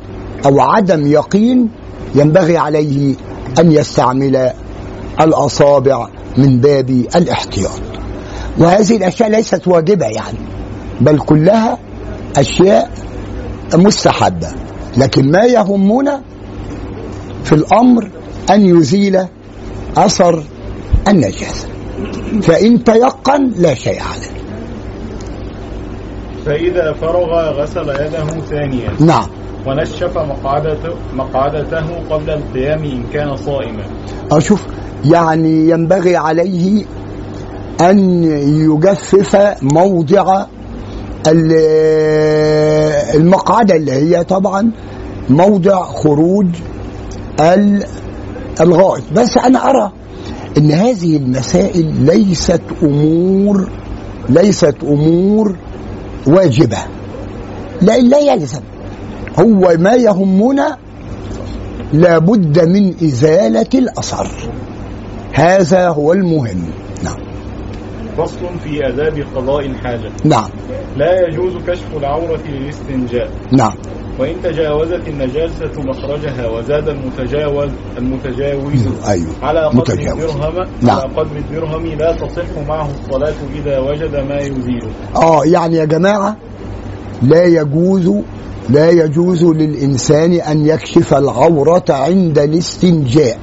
C: أو عدم يقين ينبغي عليه أن يستعمل الأصابع من باب الاحتياط. وهذه الأشياء ليست واجبة يعني بل كلها أشياء مستحبة. لكن ما يهمنا في الأمر أن يزيل أثر النجاسة فإن تيقن لا شيء عليه.
D: فإذا فرغ غسل يده ثانيا.
C: نعم.
D: ونشف مقعدته, مقعدته قبل القيام إن كان صائما.
C: أشوف يعني ينبغي عليه أن يجفف موضع ال- المقعدة اللي هي طبعا موضع خروج ال- الغائط. بس أنا أرى أن هذه المسائل ليست أمور ليست أمور واجبة. لا لا يلزم. هو ما يهمنا لابد من إزالة الأثر. هذا هو المهم. نعم.
D: فصل في آداب قضاء الحاجة
C: نعم.
D: لا يجوز كشف العورة للاستنجاء.
C: نعم.
D: وإن تجاوزت النجاسة مخرجها وزاد المتجاوز المتجاوز
C: أيوه
D: على قدر
C: متجاوز.
D: الدرهم
C: نعم.
D: على قدر الدرهم لا تصح معه الصلاة إذا وجد ما يزيله
C: آه يعني يا جماعة لا يجوز لا يجوز للإنسان أن يكشف العورة عند الاستنجاء.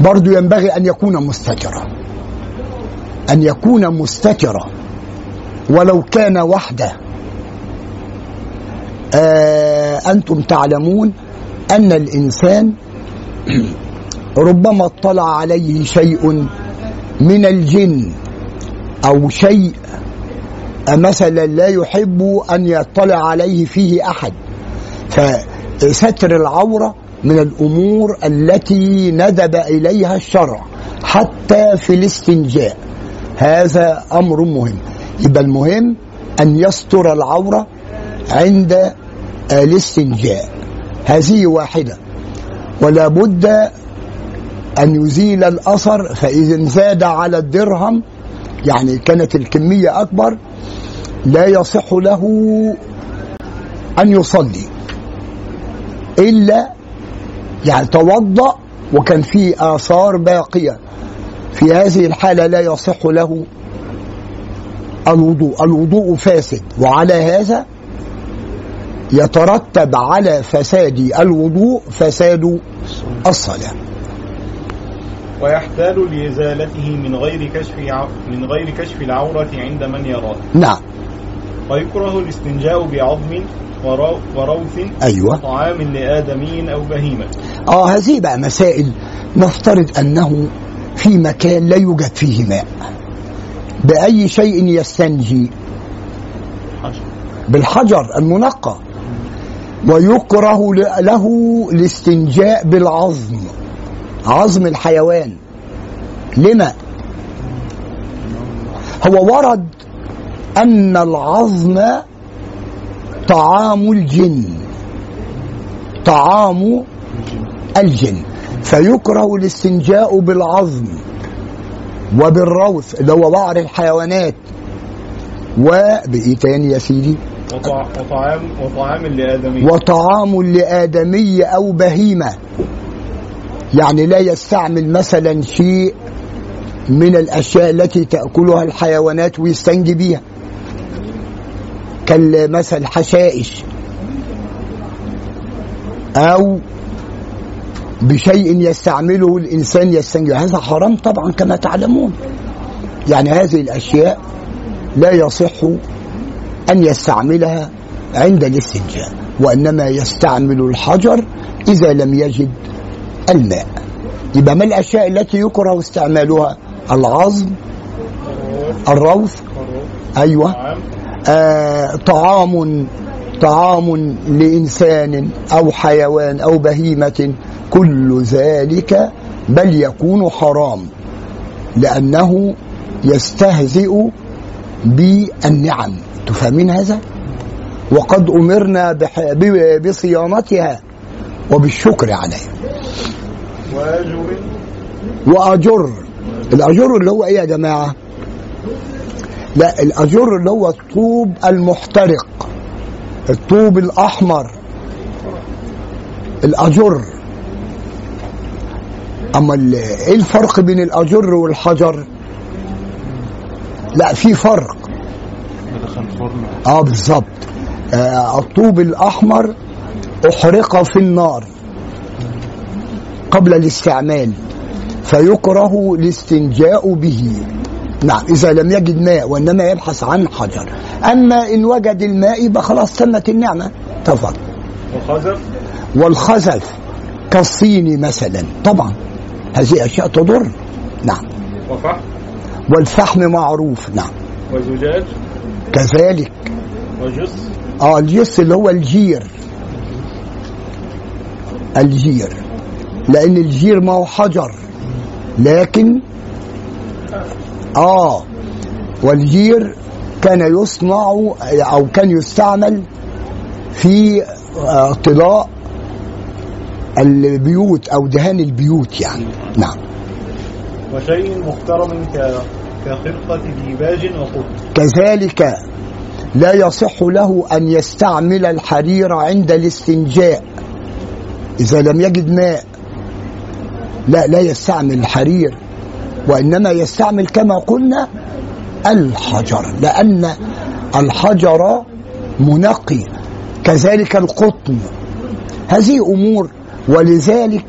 C: برضو ينبغي أن يكون مستترا. أن يكون مستترا. ولو كان وحده. آه أنتم تعلمون أن الإنسان ربما اطلع عليه شيء من الجن أو شيء مثلا لا يحب أن يطلع عليه فيه أحد. فستر العورة من الأمور التي ندب إليها الشرع حتى في الاستنجاء. هذا أمر مهم. يبقى المهم أن يستر العورة عند الاستنجاء. هذه واحدة. ولا بد أن يزيل الأثر فإذا زاد على الدرهم يعني كانت الكمية أكبر لا يصح له أن يصلي. إلا يعني توضأ وكان في آثار باقية. في هذه الحالة لا يصح له الوضوء. الوضوء فاسد. وعلى هذا يترتب على فساد الوضوء فساد الصلاة.
D: ويحتال لإزالته من غير كشف من غير كشف العورة عند من يراه.
C: نعم.
D: ويكره الاستنجاء بعظم ورو- وروث
C: أيوة.
D: وطعام لآدمي أو بهيمة.
C: آه هذه بقى مسائل نفترض أنه في مكان لا يوجد فيه ماء. بأي شيء يستنجي؟ بالحجر المنقى. ويكره له الاستنجاء بالعظم عظم الحيوان. لما؟ هو ورد أن العظم طعام الجن طعام الجن. فيكره الاستنجاء بالعظم وبالروث اللي هو بعض الحيوانات. وبإيه تاني يا سيدي.
D: وطعام وطعام لآدمي.
C: وطعام لآدمي أو بهيمة. يعني لا يستعمل مثلا شيء من الأشياء التي تأكلها الحيوانات ويستنجي بيها. كالمثل حشائش. أو بشيء يستعمله الإنسان يستنجي. هذا حرام طبعا كما تعلمون. يعني هذه الأشياء لا يصح أن يستعملها عند الاستنجاء وإنما يستعمل الحجر إذا لم يجد الماء. يبقى ما الأشياء التي يكره استعمالها؟ العظم الروث أيوة. آه طعام طعام لإنسان أو حيوان أو بهيمة كل ذلك بل يكون حرام لأنه يستهزئ بالنعم. تفهمين هذا؟ وقد ب- بصيانتها وبالشكر عليها
D: وأجر
C: وأجر الأجر اللي هو إيه يا جماعة؟ لا الأجر اللي هو الطوب المحترق الطوب الأحمر الأجر أما ال- إيه الفرق بين الأجر والحجر؟ لا في فرق
E: بدخل فرن
C: آه بالظبط آه الطوب الأحمر أحرق في النار قبل الاستعمال فيكره الاستنجاء به. نعم إذا لم يجد ماء وإنما يبحث عن حجر. أما إن وجد الماء يبقى خلاص تمت النعمة. تفضل.
D: وخزف
C: والخزف كالصين مثلا. طبعا هذه أشياء تضر. نعم.
D: وفحم
C: والفحم معروف. نعم.
D: وزجاج
C: كذلك. آه الجس اللي هو الجير. الجير. لأن الجير ما هو حجر. لكن آه والجير كان يصنع أو كان يستعمل في آه، طلاء البيوت أو دهان البيوت يعني. نعم.
D: وشيء محترم ك- كخرقة ديباج وقطن
C: كذلك لا يصح له أن يستعمل الحرير عند الاستنجاء. إذا لم يجد ماء لا لا يستعمل الحرير وإنما يستعمل كما قلنا الحجر لأن الحجر منقي. كذلك القطن. هذه أمور ولذلك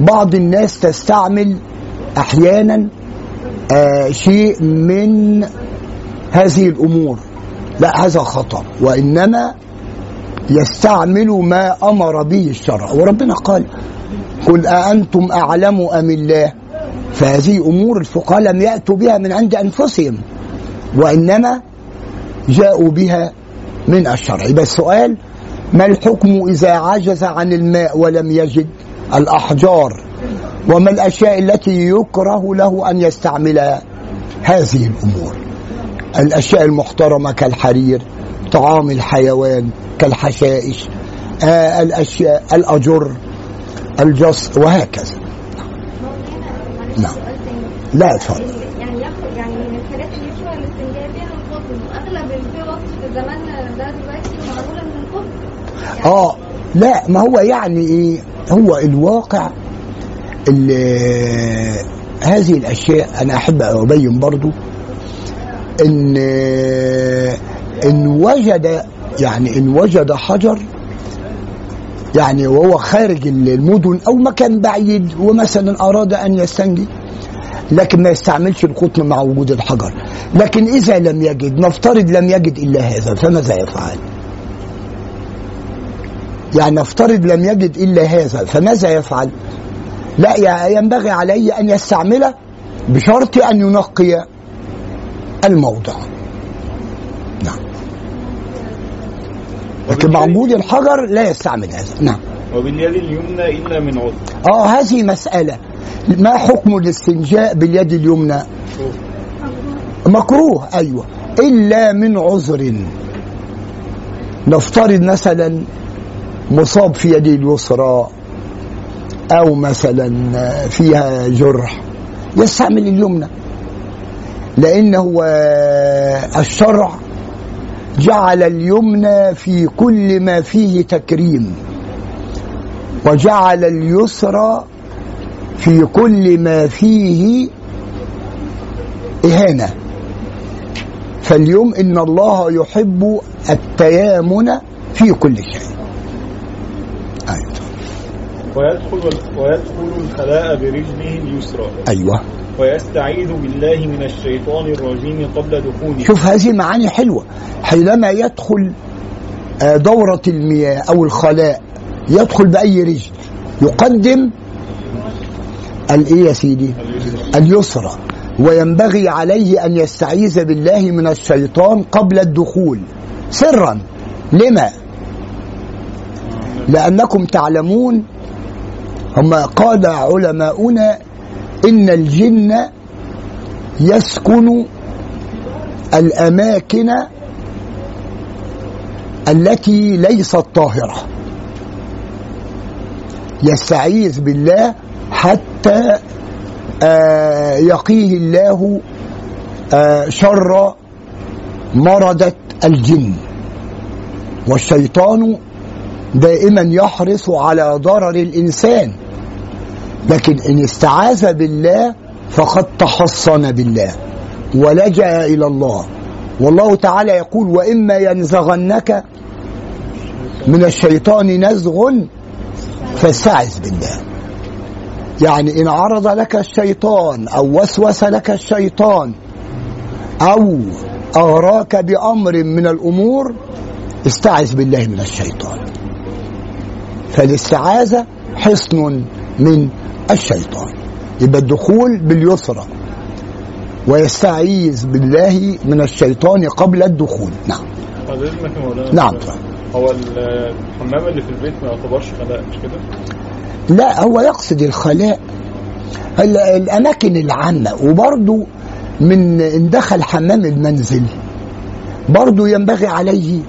C: بعض الناس تستعمل أحيانا آه شيء من هذه الأمور. لا هذا خطأ. وإنما يستعمل ما أمر به الشرع. وربنا قال قل أأنتم أعلم أم الله؟ فهذه أمور الفقهاء لم يأتوا بها من عند أنفسهم وإنما جاءوا بها من الشرع. يبقى السؤال ما الحكم إذا عجز عن الماء ولم يجد؟ الأحجار. وما الأشياء التي يكره له أن يستعملها هذه الأمور. الأشياء المحترمة كالحرير طعام الحيوان كالحشائش آه الأشياء الأجر الجص وهكذا. نعم. لا اتفضل
F: يعني الفوط في زماننا ده دلوقتي معموله من القطن
C: آه لا ما هو يعني إيه؟ هو الواقع ال- هذه الأشياء أنا أحب أبين برضو إن إن وجد يعني إن وجد حجر يعني وهو خارج المدن أو مكان بعيد ومثلا أراد أن يستنجي لكن ما يستعملش القطن مع وجود الحجر. لكن إذا لم يجد نفترض لم يجد إلا هذا فماذا يفعل؟ يعني نفترض لم يجد إلا هذا فماذا يفعل؟ لا ينبغي عليه أن يستعمله بشرط أن ينقي الموضع. نعم. لكن مع وجود الحجر لا يستعمل هذا. نعم.
D: وباليد اليمنى إلا من عذر.
C: آه هذه مسألة. ما حكم الاستنجاء باليد اليمنى؟ مكروه أيوة. إلا من عذر. نفترض مثلا مصاب في يده اليسرى. أو مثلا فيها جرح. يستعمل اليمنى. لأنه آه، الشرع جعل اليمنى في كل ما فيه تكريم. وجعل اليسرى في كل ما فيه إهانة. فاليوم إن الله يحب التيامن في كل شيء.
D: ويدخل ويدخل الخلاء برجله اليسرى.
C: أيوة.
D: ويستعيذ بالله من الشيطان الرجيم قبل دخوله.
C: شوف هذه معاني حلوة. حينما يدخل آه، دورة المياه أو الخلاء يدخل بأي رجل؟ يقدم الإيه يا سيدي؟ اليسرى. وينبغي عليه أن يستعيذ بالله من الشيطان قبل الدخول. سرا. لما؟ لأنكم تعلمون هم قال علماؤنا إن الجن يسكن الأماكن التي ليست طاهرة. يستعيذ بالله حتى آه، يقيه الله آه، شر مردة الجن. والشيطان دائما يحرص على ضرر الإنسان. لكن إن استعاذ بالله فقد تحصن بالله ولجأ إلى الله. والله تعالى يقول وإما ينزغنك من الشيطان نزغ فاستعذ بالله. يعني إن عرض لك الشيطان أو وسوس لك الشيطان أو أغراك بأمر من الأمور استعذ بالله من الشيطان. فالاستعاذة حصن من الشيطان. يبقى الدخول باليسرى. ويستعيذ بالله من الشيطان قبل الدخول. نعم.
D: يا مولانا؟
C: نعم.
D: هو الحمام اللي في البيت ما يعتبرش خلاء مش كده؟
C: لا هو يقصد الخلاء. ال- الأماكن العامة. وبرضه من إن دخل حمام المنزل برضه ينبغي عليه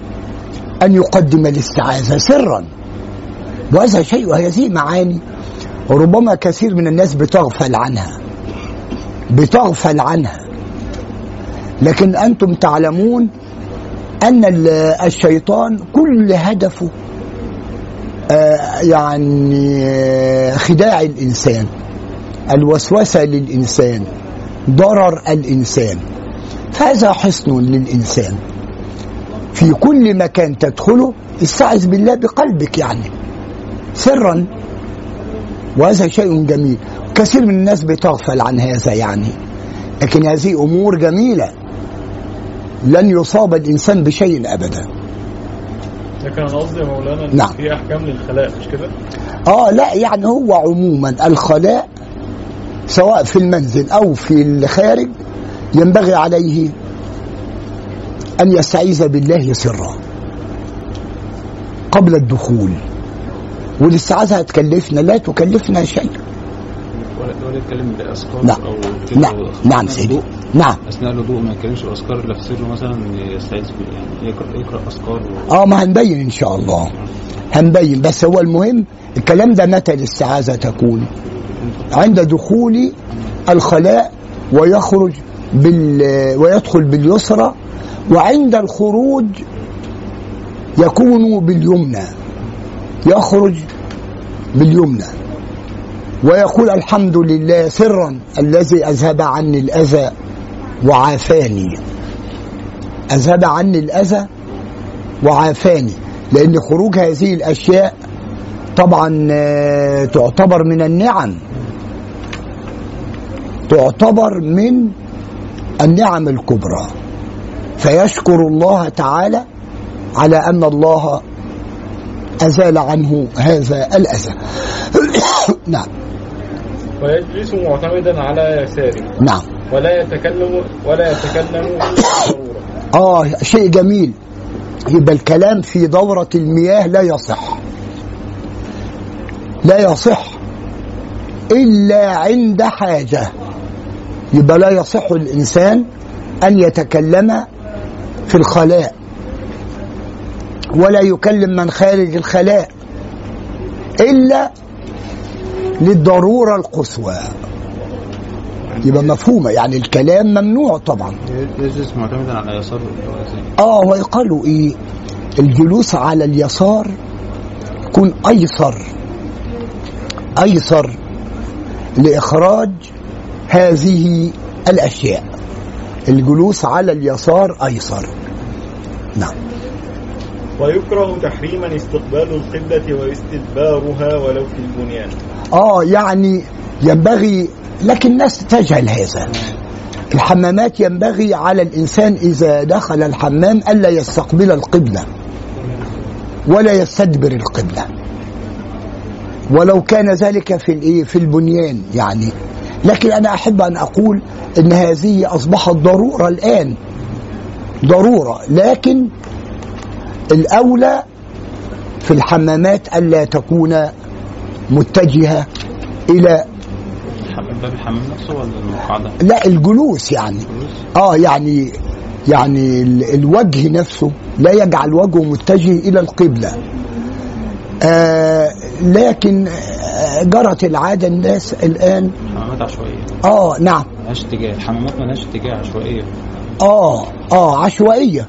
C: أن يقدم الاستعاذة سرا. وهذا شيء وهذه معاني. ربما كثير من الناس بتغفل عنها. بتغفل عنها. لكن أنتم تعلمون أن ال- الشيطان كل هدفه آه، يعني آه، خداع الإنسان الوسوسة للإنسان ضرر الإنسان. فهذا حصن للإنسان. في كل مكان تدخله استعذ بالله بقلبك يعني. سرا وهذا شيء جميل. كثير من الناس بتغفل عن هذا يعني. لكن هذه أمور جميلة. لن يصاب الإنسان بشيء أبدا.
D: لكن أنا قصدي يا مولانا إن
C: نعم.
D: في أحكام للخلاء مش كده؟
C: آه لا يعني هو عموما الخلاء سواء في المنزل أو في الخارج ينبغي عليه أن يستعيذ بالله سرا. قبل الدخول. والاستعاذة هتكلفنا لا تكلفنا شيء.
E: ولا يتكلم بأذكار
C: نعم
E: أو كده.
C: نعم نعم
E: أثناء
C: سيدي. نعم.
E: أثناء الوضوء ما يتكلمش بأذكار الا في سره مثلا يستعيذ يعني يقرا يقرأ أذكار و...
C: آه ما هنبين إن شاء الله. هنبين. بس هو المهم الكلام ده متى الاستعاذة تكون؟ عند دخول الخلاء ويخرج بال ويدخل باليسرى وعند الخروج يكون باليمنى. يخرج باليمنى ويقول الحمد لله سرا الذي أذهب عني الأذى وعافاني. أذهب عني الأذى وعافاني. لأن خروج هذه الأشياء طبعا آه، تعتبر من النعم. تعتبر من النعم الكبرى. فيشكر الله تعالى على أن الله أزال عنه هذا الاذى (coughs) نعم.
D: ويجلس معتمدا على يساره.
C: نعم.
D: ولا يتكلم ولا يتكلم
C: آه شيء جميل. يبقى الكلام في دورة المياه لا يصح. لا يصح. إلا عند حاجة. يبقى لا يصح الإنسان أن يتكلم في الخلاء. ولا يكلم من خارج الخلاء إلا للضرورة القصوى. يبقى مفهومة يعني الكلام ممنوع طبعا.
E: يجلس معتمدا على يسار
C: آه ويقالوا إيه الجلوس على اليسار يكون أيسر أيسر لإخراج هذه الأشياء. الجلوس على اليسار أيسر. نعم.
D: ويكره تحريما استقبال القبلة واستدبارها ولو في البنيان.
C: آه يعني ينبغي لكن الناس تجهل هذا. الحمامات ينبغي على الإنسان إذا دخل الحمام ألا يستقبل القبلة ولا يستدبر القبلة. ولو كان ذلك في الإيه في البنيان يعني. لكن أنا أحب أن أقول إن هذه أصبحت ضرورة الآن. ضرورة لكن الأولى في الحمامات ألا تكون متجهة إلى
E: الحمام- باب الحمام نفسه ولا المقعده؟
C: لا الجلوس يعني. آه يعني يعني ال- الوجه نفسه لا يجعل وجهه متجه إلى القبلة. آه لكن آه جرت العادة الناس الآن.
E: حمامات عشوائية.
C: آه نعم.
E: ملهاش اتجاه. الحمامات ملهاش اتجاه عشوائية.
C: آه آه عشوائية.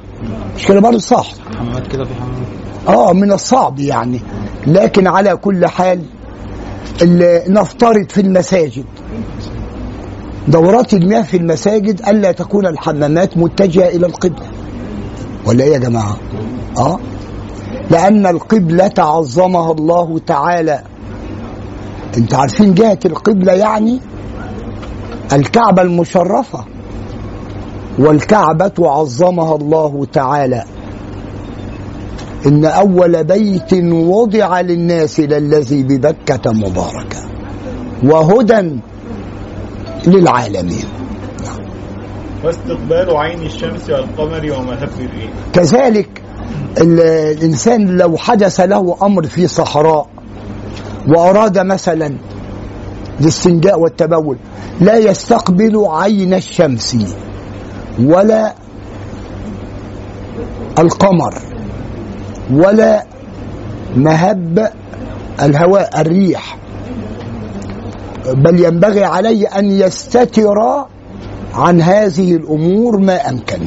C: مش كده برضه صح
E: حمامات كده في حمامات
C: آه من الصعب يعني. لكن على كل حال ال- نفترض في المساجد. دورات المياه في المساجد ألا تكون الحمامات متجهة إلى القبلة. ولا إيه يا جماعة؟ آه. لأن القبلة عظمها الله تعالى. أنت عارفين جهة القبلة يعني؟ الكعبة المشرفة. والكعبة عظمها الله تعالى. إن أول بيت وضع للناس للذي ببكة مباركا وهدى للعالمين.
D: واستقبال عين الشمس والقمر ومهب الريح.
C: كذلك ال- الإنسان لو حدث له أمر في صحراء وأراد مثلا الاستنجاء والتبول لا يستقبل عين الشمس. ولا القمر ولا مهب الهواء الريح. بل ينبغي عليه أن يستتر عن هذه الأمور ما أمكن.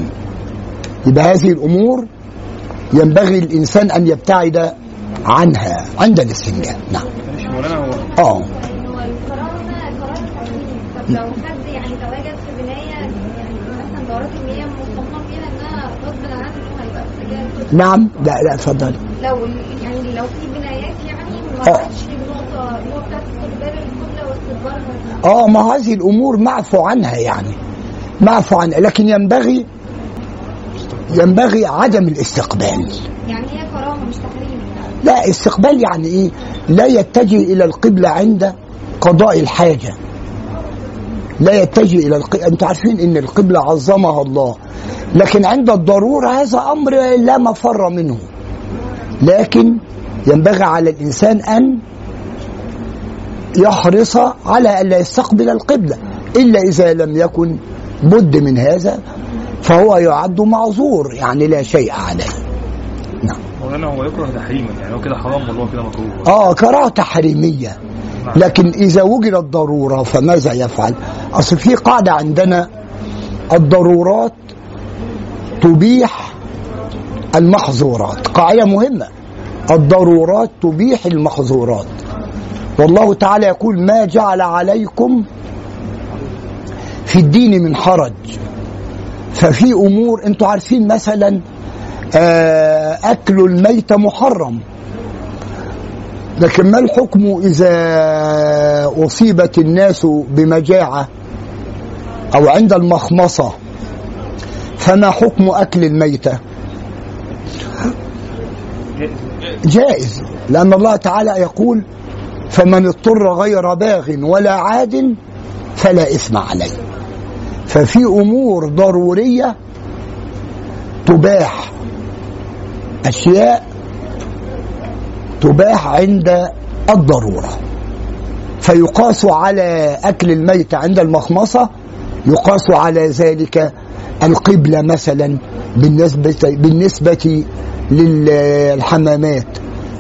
C: يبقى هذه الأمور ينبغي الإنسان أن يبتعد عنها عند الاستنجاء. نعم.
D: آه هو
F: القرار هنا قرار تحريمي طب لو حد يعني تواجد في بنايه يعني مثلا دورات المياه مصمم فيها انها غصب عنه انه هيبقى في اتجاه
C: نعم لا لا اتفضل
F: لو يعني لو في بنايات يعني ما
C: آه.
F: النقطه هو بتاعت استقبال القبله واستدبارها
C: آه ما هذه الأمور معفو عنها يعني معفو عنها لكن ينبغي ينبغي عدم الاستقبال.
F: يعني هي كرامة مش تحريم.
C: لا استقبال يعني إيه؟ لا يتجه إلى القبلة عند قضاء الحاجة. لا يتجه إلى القبله أنتوا عارفين إن القبلة عظمها الله. لكن عند الضرورة هذا أمر لا مفر منه. لكن ينبغي على الإنسان أن يحرص على الا يستقبل القبلة. إلا إذا لم يكن بد من هذا فهو يعد معذور يعني لا شيء عليه.
E: وهنا هو يكره تحريما يعني هو كده حرام هو كده مكروه.
C: آه كراهة تحريمية. لكن إذا وجدت ضرورة فماذا يفعل؟ أصل في قاعدة عندنا الضرورات تبيح المحظورات. قاعدة مهمة. الضرورات تبيح المحظورات. والله تعالى يقول ما جعل عليكم في الدين من حرج. ففي أمور أنتوا عارفين مثلا آه، أكل الميت محرم. لكن ما الحكم إذا أصيبت الناس بمجاعة؟ أو عند المخمصة. فما حكم أكل الميتة؟ جائز. لأن الله تعالى يقول فمن اضطر غير باغ ولا عاد فلا إثم عليه. ففي أمور ضرورية تباح. أشياء تباح عند الضرورة. فيقاس على أكل الميت عند المخمصة يقاس على ذلك القبلة مثلا بالنسبة بالنسبة للحمامات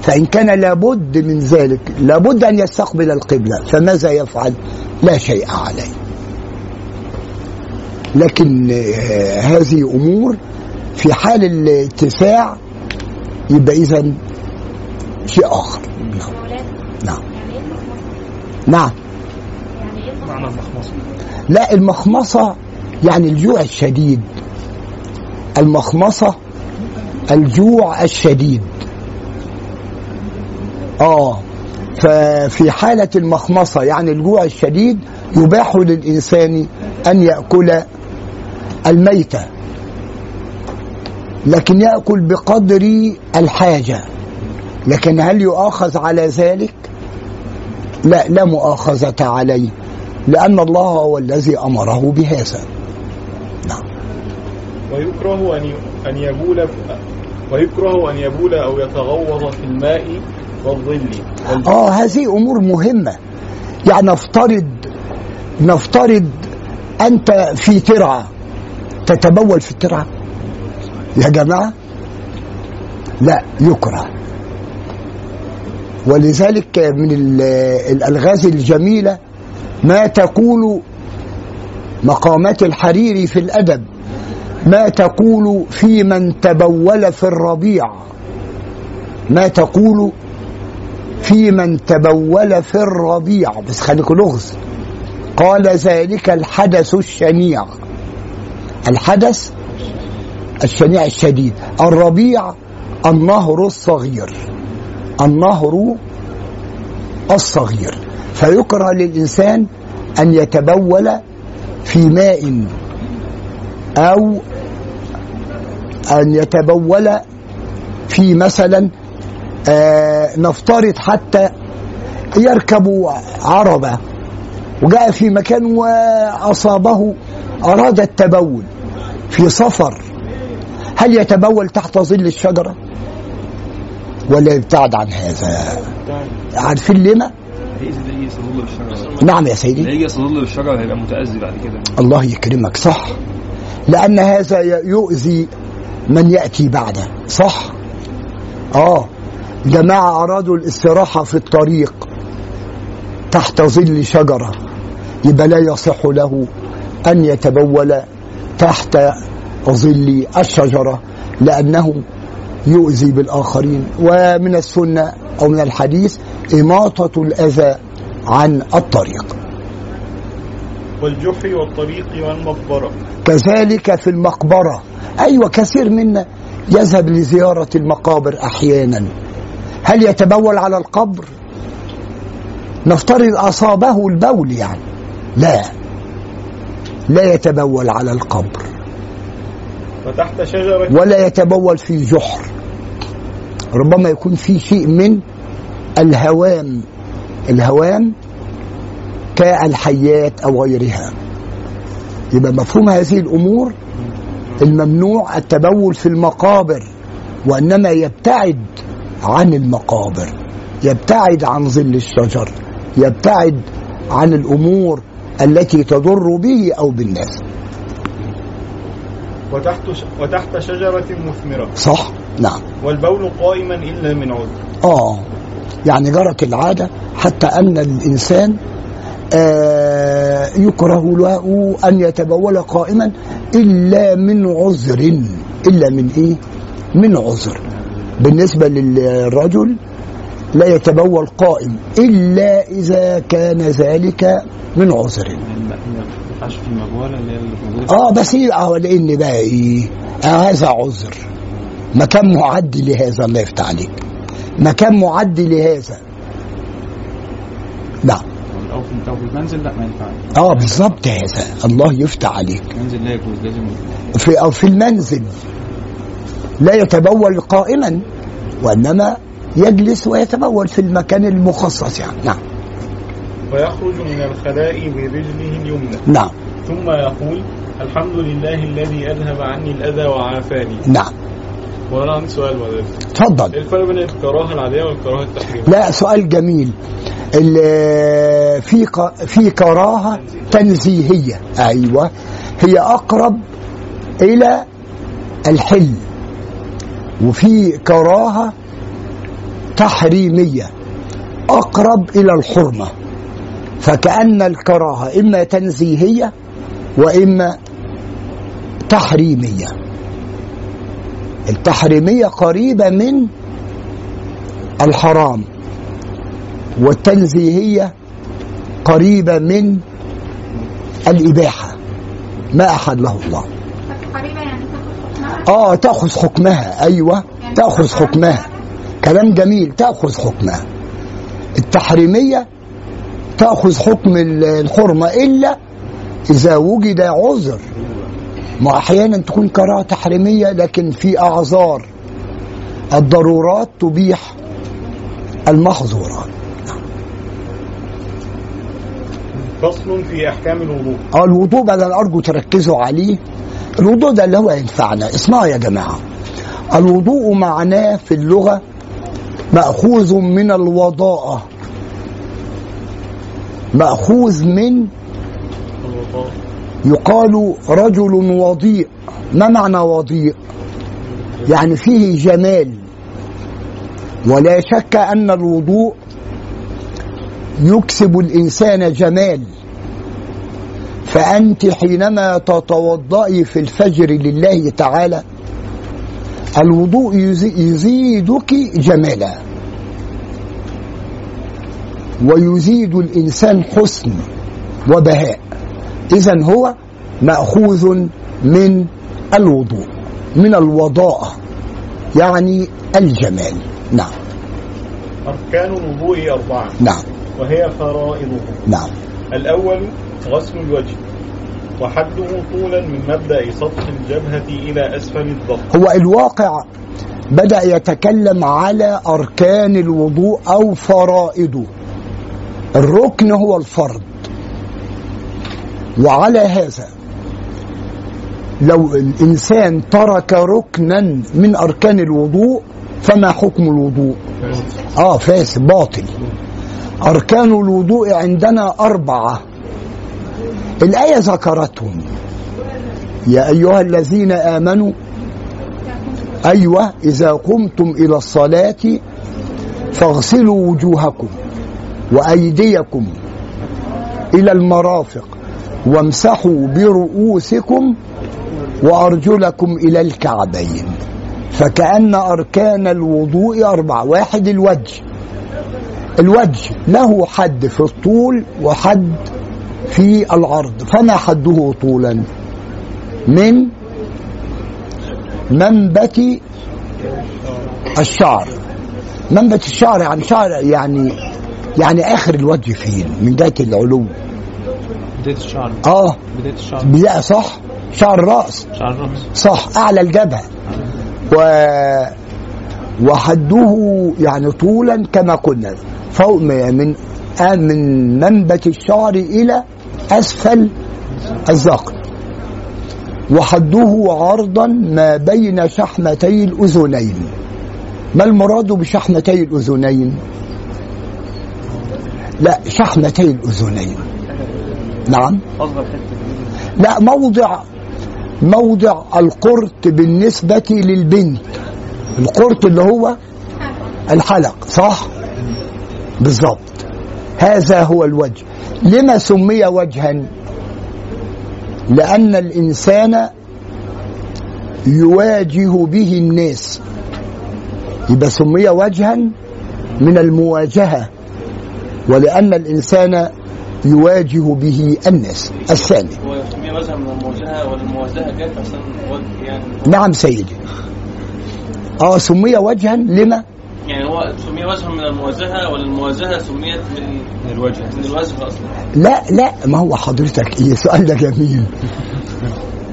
C: فإن كان لابد من ذلك لابد أن يستقبل القبلة فماذا يفعل؟ لا شيء عليه لكن آه، هذه أمور في حال الاتساع يبقى اذا شيء
F: مولانا
C: نعم
F: المخمصة؟
C: نعم
F: يعني المخمصة؟
E: معنى المخمصة
C: لا المخمصة يعني الجوع الشديد. المخمصة الجوع الشديد. آه ففي حالة المخمصة يعني الجوع الشديد يباح للإنسان أن يأكل الميتة لكن يأكل بقدر الحاجة. لكن هل يؤاخذ على ذلك؟ لا لا مؤاخذة عليه. لأن الله هو الذي أمره بهذا. نعم.
D: ويكره أن أن يبول ويكره أن يبول أو يتغوط في الماء والظل
C: آه هذه أمور مهمة. يعني نفترض نفترض أنت في ترعة. تتبول في الترعة؟ يا جماعة لا يكره. ولذلك من ال- الألغاز الجميلة ما تقول مقامات الحريري في الأدب ما تقول في من تبول في الربيع ما تقول في من تبول في الربيع. بس خليكوا لغز. قال ذلك الحدث الشنيع. الحدث الشنيع الشديد. الربيع النهر الصغير. النهر الصغير. فيكره للإنسان أن يتبول في ماء أو أن يتبول في مثلا آه، نفترض حتى يركب عربة وجاء في مكان وأصابه أراد التبول في سفر. هل يتبول تحت ظل الشجرة؟ ولا يبتعد عن هذا. عارفين لما
E: يجي يصلي له
C: نعم يا سيدي.
E: يجي يصلي له بالشجرة هيبقى متأذي بعد كده.
C: الله يكرمك صح. لأن هذا يؤذي من يأتي بعده صح. آه. جماعة أرادوا الاستراحة في الطريق تحت ظل شجرة يبقى لا يصح له أن يتبول تحت ظل الشجرة لأنه يؤذي بالآخرين. ومن السنة أو من الحديث إماطة الأذى عن الطريق.
D: والجحر والطريق والمقبرة.
C: كذلك في المقبرة. أيوة كثير منا يذهب لزيارة المقابر أحيانا. هل يتبول على القبر؟ نفترض أصابه البول يعني. لا. لا يتبول على القبر.
D: وتحت شجرة.
C: ولا يتبول في جحر ربما يكون في شيء من الهوام الهوام كالحيات أو غيرها. يبقى مفهوم هذه الأمور الممنوع التبول في المقابر وإنما يبتعد عن المقابر يبتعد عن ظل الشجر يبتعد عن الأمور التي تضر به أو بالناس.
D: وتحت. وتحت شجرة مثمرة.
C: صح؟ نعم.
D: والبول قائما إلا من عذر.
C: آه. يعني جرت العادة حتى أن الإنسان آه يكره له أن يتبول قائما إلا من عذر. إلا من إيه؟ من عذر. بالنسبة للرجل لا يتبول قائم إلا إذا كان ذلك من عذر.
E: ينفعش في المبوله اللي هي موجوده
C: آه بس آه لأن بقى إيه؟ هذا عذر. مكان معد لهذا الله يفتح عليك. مكان معد لهذا. نعم
E: أو في أو في المنزل لا ما ينفعش.
C: آه بالظبط هذا. الله يفتح عليك.
E: المنزل لا يجوز لازم
C: في أو في المنزل. لا يتبول قائما وإنما يجلس ويتبول في المكان المخصص يعني. نعم.
D: ويخرج من الخلاء برجله اليمنى.
C: نعم.
D: ثم يقول الحمد لله الذي أذهب عني الأذى وعافاني.
C: نعم.
D: وأنا عندي سؤال بعد إيه
C: تفضل.
D: الفرق بين الكراهة العادية والكراهة التحريمية؟
C: لا سؤال جميل. في في كراهة تنزيهية. أيوه. هي أقرب إلى الحل. وفي كراهة تحريمية. أقرب إلى الحرمة. فكأن الكراهة إما تنزيهية وإما تحريمية. التحريمية قريبة من الحرام والتنزيهية قريبة من الإباحة. ما أحد له الله.
G: قريبة
C: آه تأخذ حكمها. أيوة تأخذ حكمها. كلام جميل تأخذ حكمها. التحريمية تأخذ حكم ال- الحرمة إلا إذا وجد عذر. ما أحيانا تكون كراهة تحريمية لكن في أعذار. الضرورات تبيح المحظورات.
D: فصل في أحكام الوضوء.
C: آه الوضوء بقى أنا أرجو تركزوا عليه. الوضوء ده اللي هو ينفعنا. اسمعوا يا جماعة. الوضوء معناه في اللغة مأخوذ من الوضاءة. مأخوذ من يقال رجل وضيء. ما معنى وضيء؟ يعني فيه جمال. ولا شك أن الوضوء يكسب الإنسان جمال. فأنت حينما تتوضئي في الفجر لله تعالى الوضوء يزي- يزيدك جمالا. ويزيد الإنسان حسن وبهاء. اذا هو مأخوذ من الوضوء من الوضاءه يعني الجمال. نعم.
D: أركان الوضوء أربعة.
C: نعم.
D: وهي فرائضه.
C: نعم.
D: الأول غسل الوجه وحده طولا من مبدأ سطح الجبهة إلى أسفل الظهر
C: هو الواقع بدأ يتكلم على أركان الوضوء أو فرائضه. الركن هو الفرض وعلى هذا لو الإنسان ترك ركنا من أركان الوضوء فما حكم الوضوء؟ آه فاسد باطل. أركان الوضوء عندنا أربعة. الآية ذكرتهم. يا أيها الذين آمنوا أيوة إذا قمتم إلى الصلاة فاغسلوا وجوهكم. وأيديكم إلى المرافق وامسحوا برؤوسكم وأرجلكم إلى الكعبين. فكأن أركان الوضوء أربعة. واحد الوجه. الوجه له حد في الطول وحد في العرض. فما حده طولا؟ من منبت الشعر. منبت الشعر يعني شعر يعني يعني آخر الوجه فين؟ من جهه العلو
E: بداية الشعر.
C: آه.
E: بداية الشعر.
C: صح؟ شعر الرأس.
E: شعر الرأس.
C: صح. أعلى الجبهة. و وحده يعني طولا كما قلنا فوق من من منبت الشعر إلى أسفل الذقن وحده عرضا ما بين شحمتي الأذنين. ما المراد بشحمتي الأذنين؟ لا شحمتي الأذنين نعم. لا موضع موضع القرط بالنسبة للبنت. القرط اللي هو الحلق صح؟ بالضبط. هذا هو الوجه. لما سمي وجها؟ لأن الإنسان يواجه به الناس. يبقى سمي وجها من المواجهة. ولأن الإنسان يواجه به الناس الثاني.
H: هو من جت عشان وجه يعني؟
C: نعم سيدي. آه سمي وجها لما؟
H: يعني هو سمي وجها من المواجهه والمواجهه سميت من
E: من الوجه
H: من الوجه أصلا.
C: لا لا ما هو حضرتك؟ إيه سؤال ده جميل.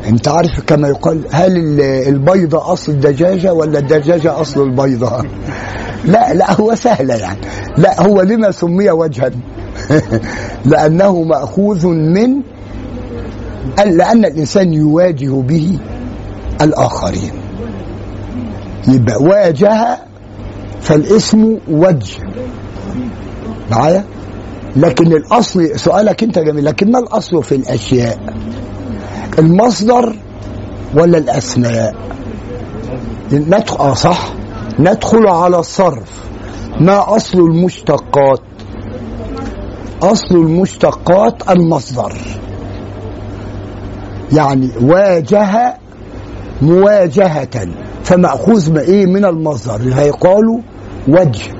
C: أنت عارف كما يقال هل ال- البيضة أصل الدجاجة ولا الدجاجة أصل البيضة؟ لا لا هو سهلة يعني. لا هو لما سمي وجها؟ (laughs) لأنه مأخوذ من لأن الإنسان يواجه به الآخرين. يبقى واجه فالاسم وجه. معايا؟ لكن الأصل سؤالك أنت جميل لكن ما الأصل في الأشياء؟ المصدر ولا الأسماء؟ ندخل آه صح. ندخل على الصرف ما أصل المشتقات؟ أصل المشتقات المصدر. يعني واجه مواجهة فمأخوذ من إيه من المصدر؟ هيقال وجه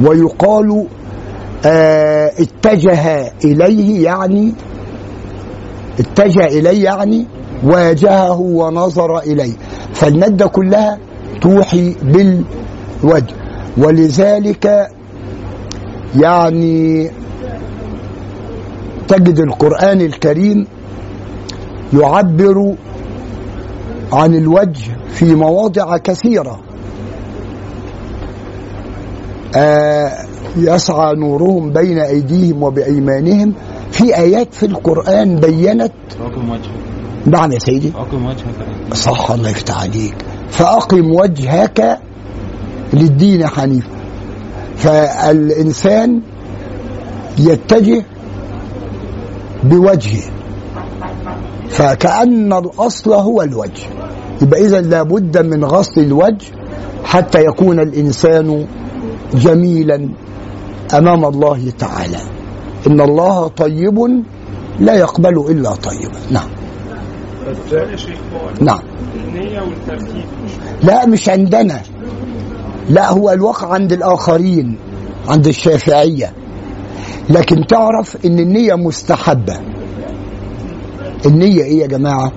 C: ويقال آه اتجه إليه يعني اتجه إليه يعني واجهه ونظر إليه. فالمادة كلها توحي بالوجه. ولذلك يعني تجد القرآن الكريم يعبر عن الوجه في مواضع كثيرة. آه يسعى نورهم بين أيديهم وبأيمانهم. في آيات في القرآن بينت نعم يا سيدي؟ صح الله يفتح عليك. فأقم وجهك للدين حنيفا. فالإنسان يتجه بوجهه. فكأن الأصل هو الوجه. يبقى إذا لابد من غسل الوجه حتى يكون الإنسان جميلا أمام الله تعالى. إن الله طيب لا يقبل إلا طيبا نعم. نعم. لا مش عندنا. لا هو الواقع عند الآخرين عند الشافعية. لكن تعرف إن النية مستحبة. النية إيه يا جماعة؟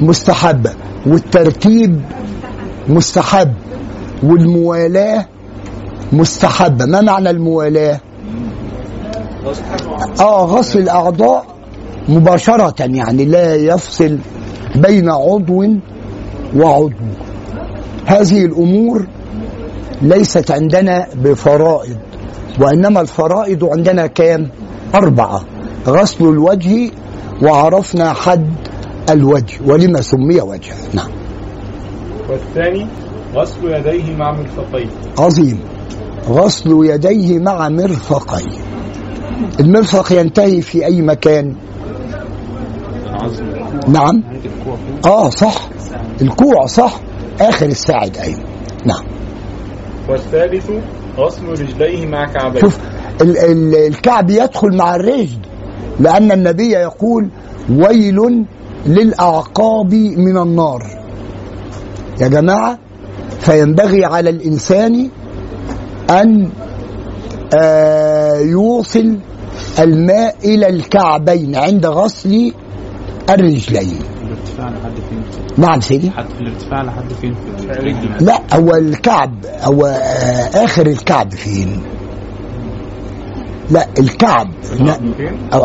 C: مستحبة. والترتيب مستحب. والموالاة مستحبة. ما معنى الموالاة؟ آه غسل الأعضاء مباشرة يعني لا يفصل بين عضو وعضو هذه الأمور ليست عندنا بفرائض وإنما الفرائض عندنا كام؟ أربعة. غسل الوجه وعرفنا حد الوجه ولما سمي وجها نعم.
D: والثاني غسل يديه مع مرفقيه.
C: عظيم. غسل يديه مع مرفقيه. المرفق ينتهي في أي مكان؟ نعم؟ آه صح. الكوع صح. آخر الساعد أيوه نعم.
D: والثالث غسل رجليه مع كعبيه.
C: شوف ال- ال- الكعب يدخل مع الرجل لأن النبي يقول ويل للأعقاب من النار. يا جماعة فينبغي على الإنسان أن آه، يوصل الماء إلى الكعبين عند غسل الرجلين
E: الارتفاع لحد فين؟
C: نعم سيدي.
E: حد في الارتفاع لحد فين في
C: لا هو الكعب هو آه، آخر الكعب فين؟ لا الكعب. لا.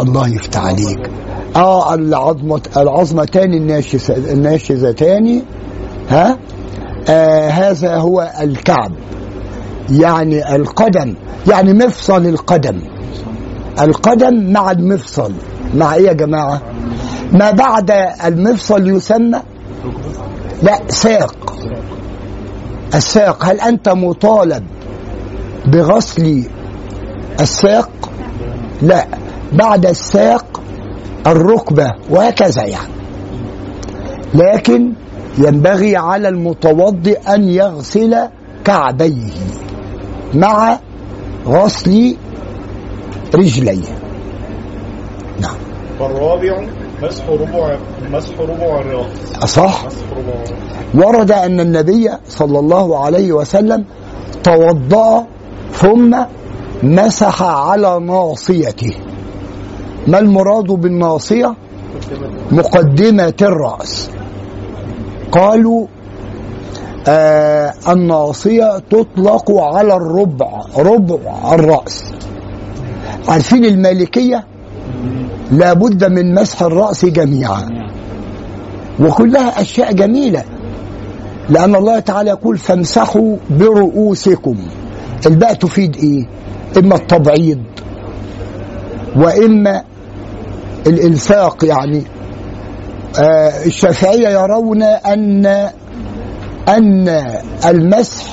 C: الله يفتح عليك. آه العظمة العظمتان الناشز- الناشزتان ها؟ آه هذا هو الكعب. يعني القدم يعني مفصل القدم. القدم مع المفصل. مع إيه يا جماعة؟ ما بعد المفصل يسمى لا ساق. الساق هل أنت مطالب بغسل الساق؟ لا. بعد الساق الركبة وهكذا يعني. لكن ينبغي على المتوضئ أن يغسل كعبيه مع غسل رجليه. نعم.
I: والرابع مسح ربع مسح ربع الرأس
C: صح؟ ورد أن النبي صلى الله عليه وسلم توضأ ثم مسح على ناصيته ما المراد بالناصية مقدمة الرأس. قالوا آه الناصية تطلق على الربع ربع الرأس. عارفين المالكية؟ لابد من مسح الرأس جميعا. وكلها أشياء جميلة. لأن الله تعالى يقول فامسحوا برؤوسكم. الباء تفيد إيه؟ إما التبعيض وإما الإلفاق يعني. آه الشافعية يرون أن أن المسح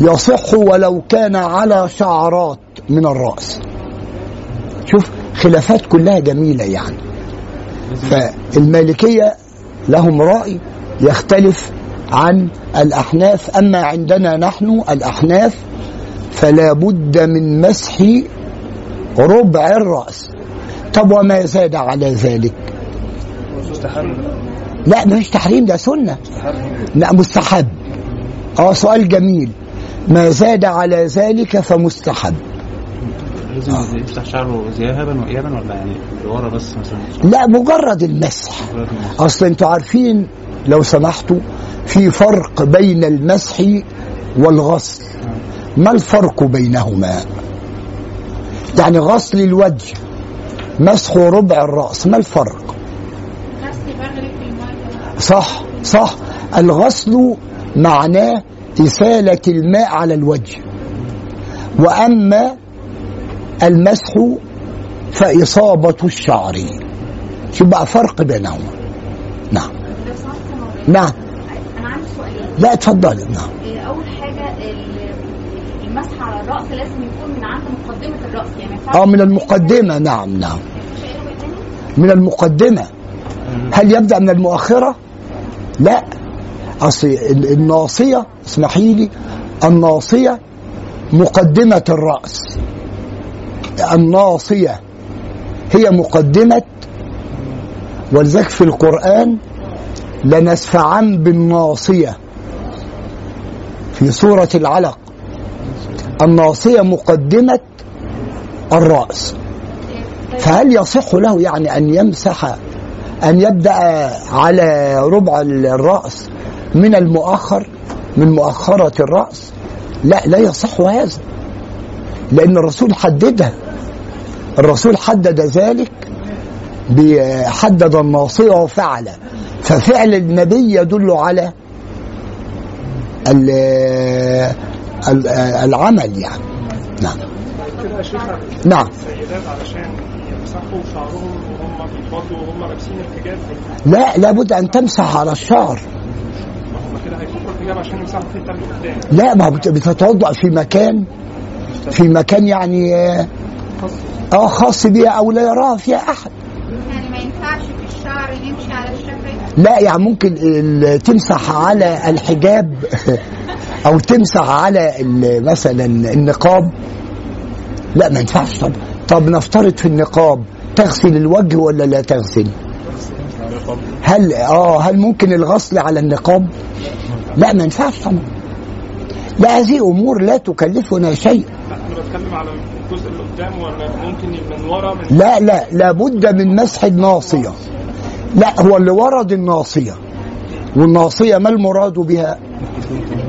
C: يصح ولو كان على شعرات من الرأس. شوف خلافات كلها جميلة يعني. فالمالكية لهم رأي يختلف عن الأحناف أما عندنا نحن الأحناف فلا بد من مسح ربع الرأس. طب وما زاد على ذلك؟ لا مش تحريم ده سنة. لا مستحب. آه سؤال جميل. ما زاد على ذلك فمستحب.
E: لازم يفتح شعره ذهابا وايابا ولا يعني لورا بس مثلا؟
C: لا مجرد المسح. أصل أنتوا عارفين لو سمحتوا في فرق بين المسح والغسل. ما الفرق بينهما؟ يعني غسل الوجه مسح ربع الرأس ما الفرق؟
G: غسل بغرق في الميه
C: صح صح. الغسل معناه إسالة الماء على الوجه. وأما المسح فإصابة الشعر. شوف بقى فرق بينهما نعم. نعم.
F: أنا عندي سؤالين
C: لا اتفضل نعم.
F: أول حاجة ال- المسح على الرأس لازم يكون من عند مقدمة الرأس يعني
C: آه من المقدمة. نعم نعم؟ من المقدمة. هل يبدأ من المؤخرة؟ لا. أصل ال- الناصية اسمحي لي الناصية مقدمة الرأس. الناصية. هي مقدمة. ولذلك في القرآن لنسفعن بالناصية. في سورة العلق. الناصية مقدمة الرأس. فهل يصح له يعني أن يمسح أن يبدأ على ربع الرأس من المؤخر من مؤخرة الرأس؟ لا لا يصح هذا. لأن الرسول حددها. الرسول حدد ذلك حدد الناصية وفعل ففعل النبي يدل على ال- ال- العمل يعني. نعم. نعم. لا لابد أن تمسح على الشعر. لا ما بت- بتتوضأ في مكان في مكان يعني آه خاص بها أو لا يراها فيها أحد.
G: يعني ما ينفعش في الشعر يمشي على الشفايف
C: لا يعني ممكن ال- تمسح على الحجاب (laughs) أو تمسح على ال- مثلا النقاب. لا ما ينفعش طب. طب نفترض في النقاب تغسل الوجه ولا لا تغسل؟ هل آه هل ممكن الغسل على النقاب؟ لا ما ينفعش طبعا. لا هذه أمور لا تكلفنا شيء.
I: لا أنا بتكلم على الجزء اللي قدام ولا ممكن من ورا من
C: لا لا لابد من مسح الناصية. لا هو اللي ورد الناصية. والناصية ما المراد بها؟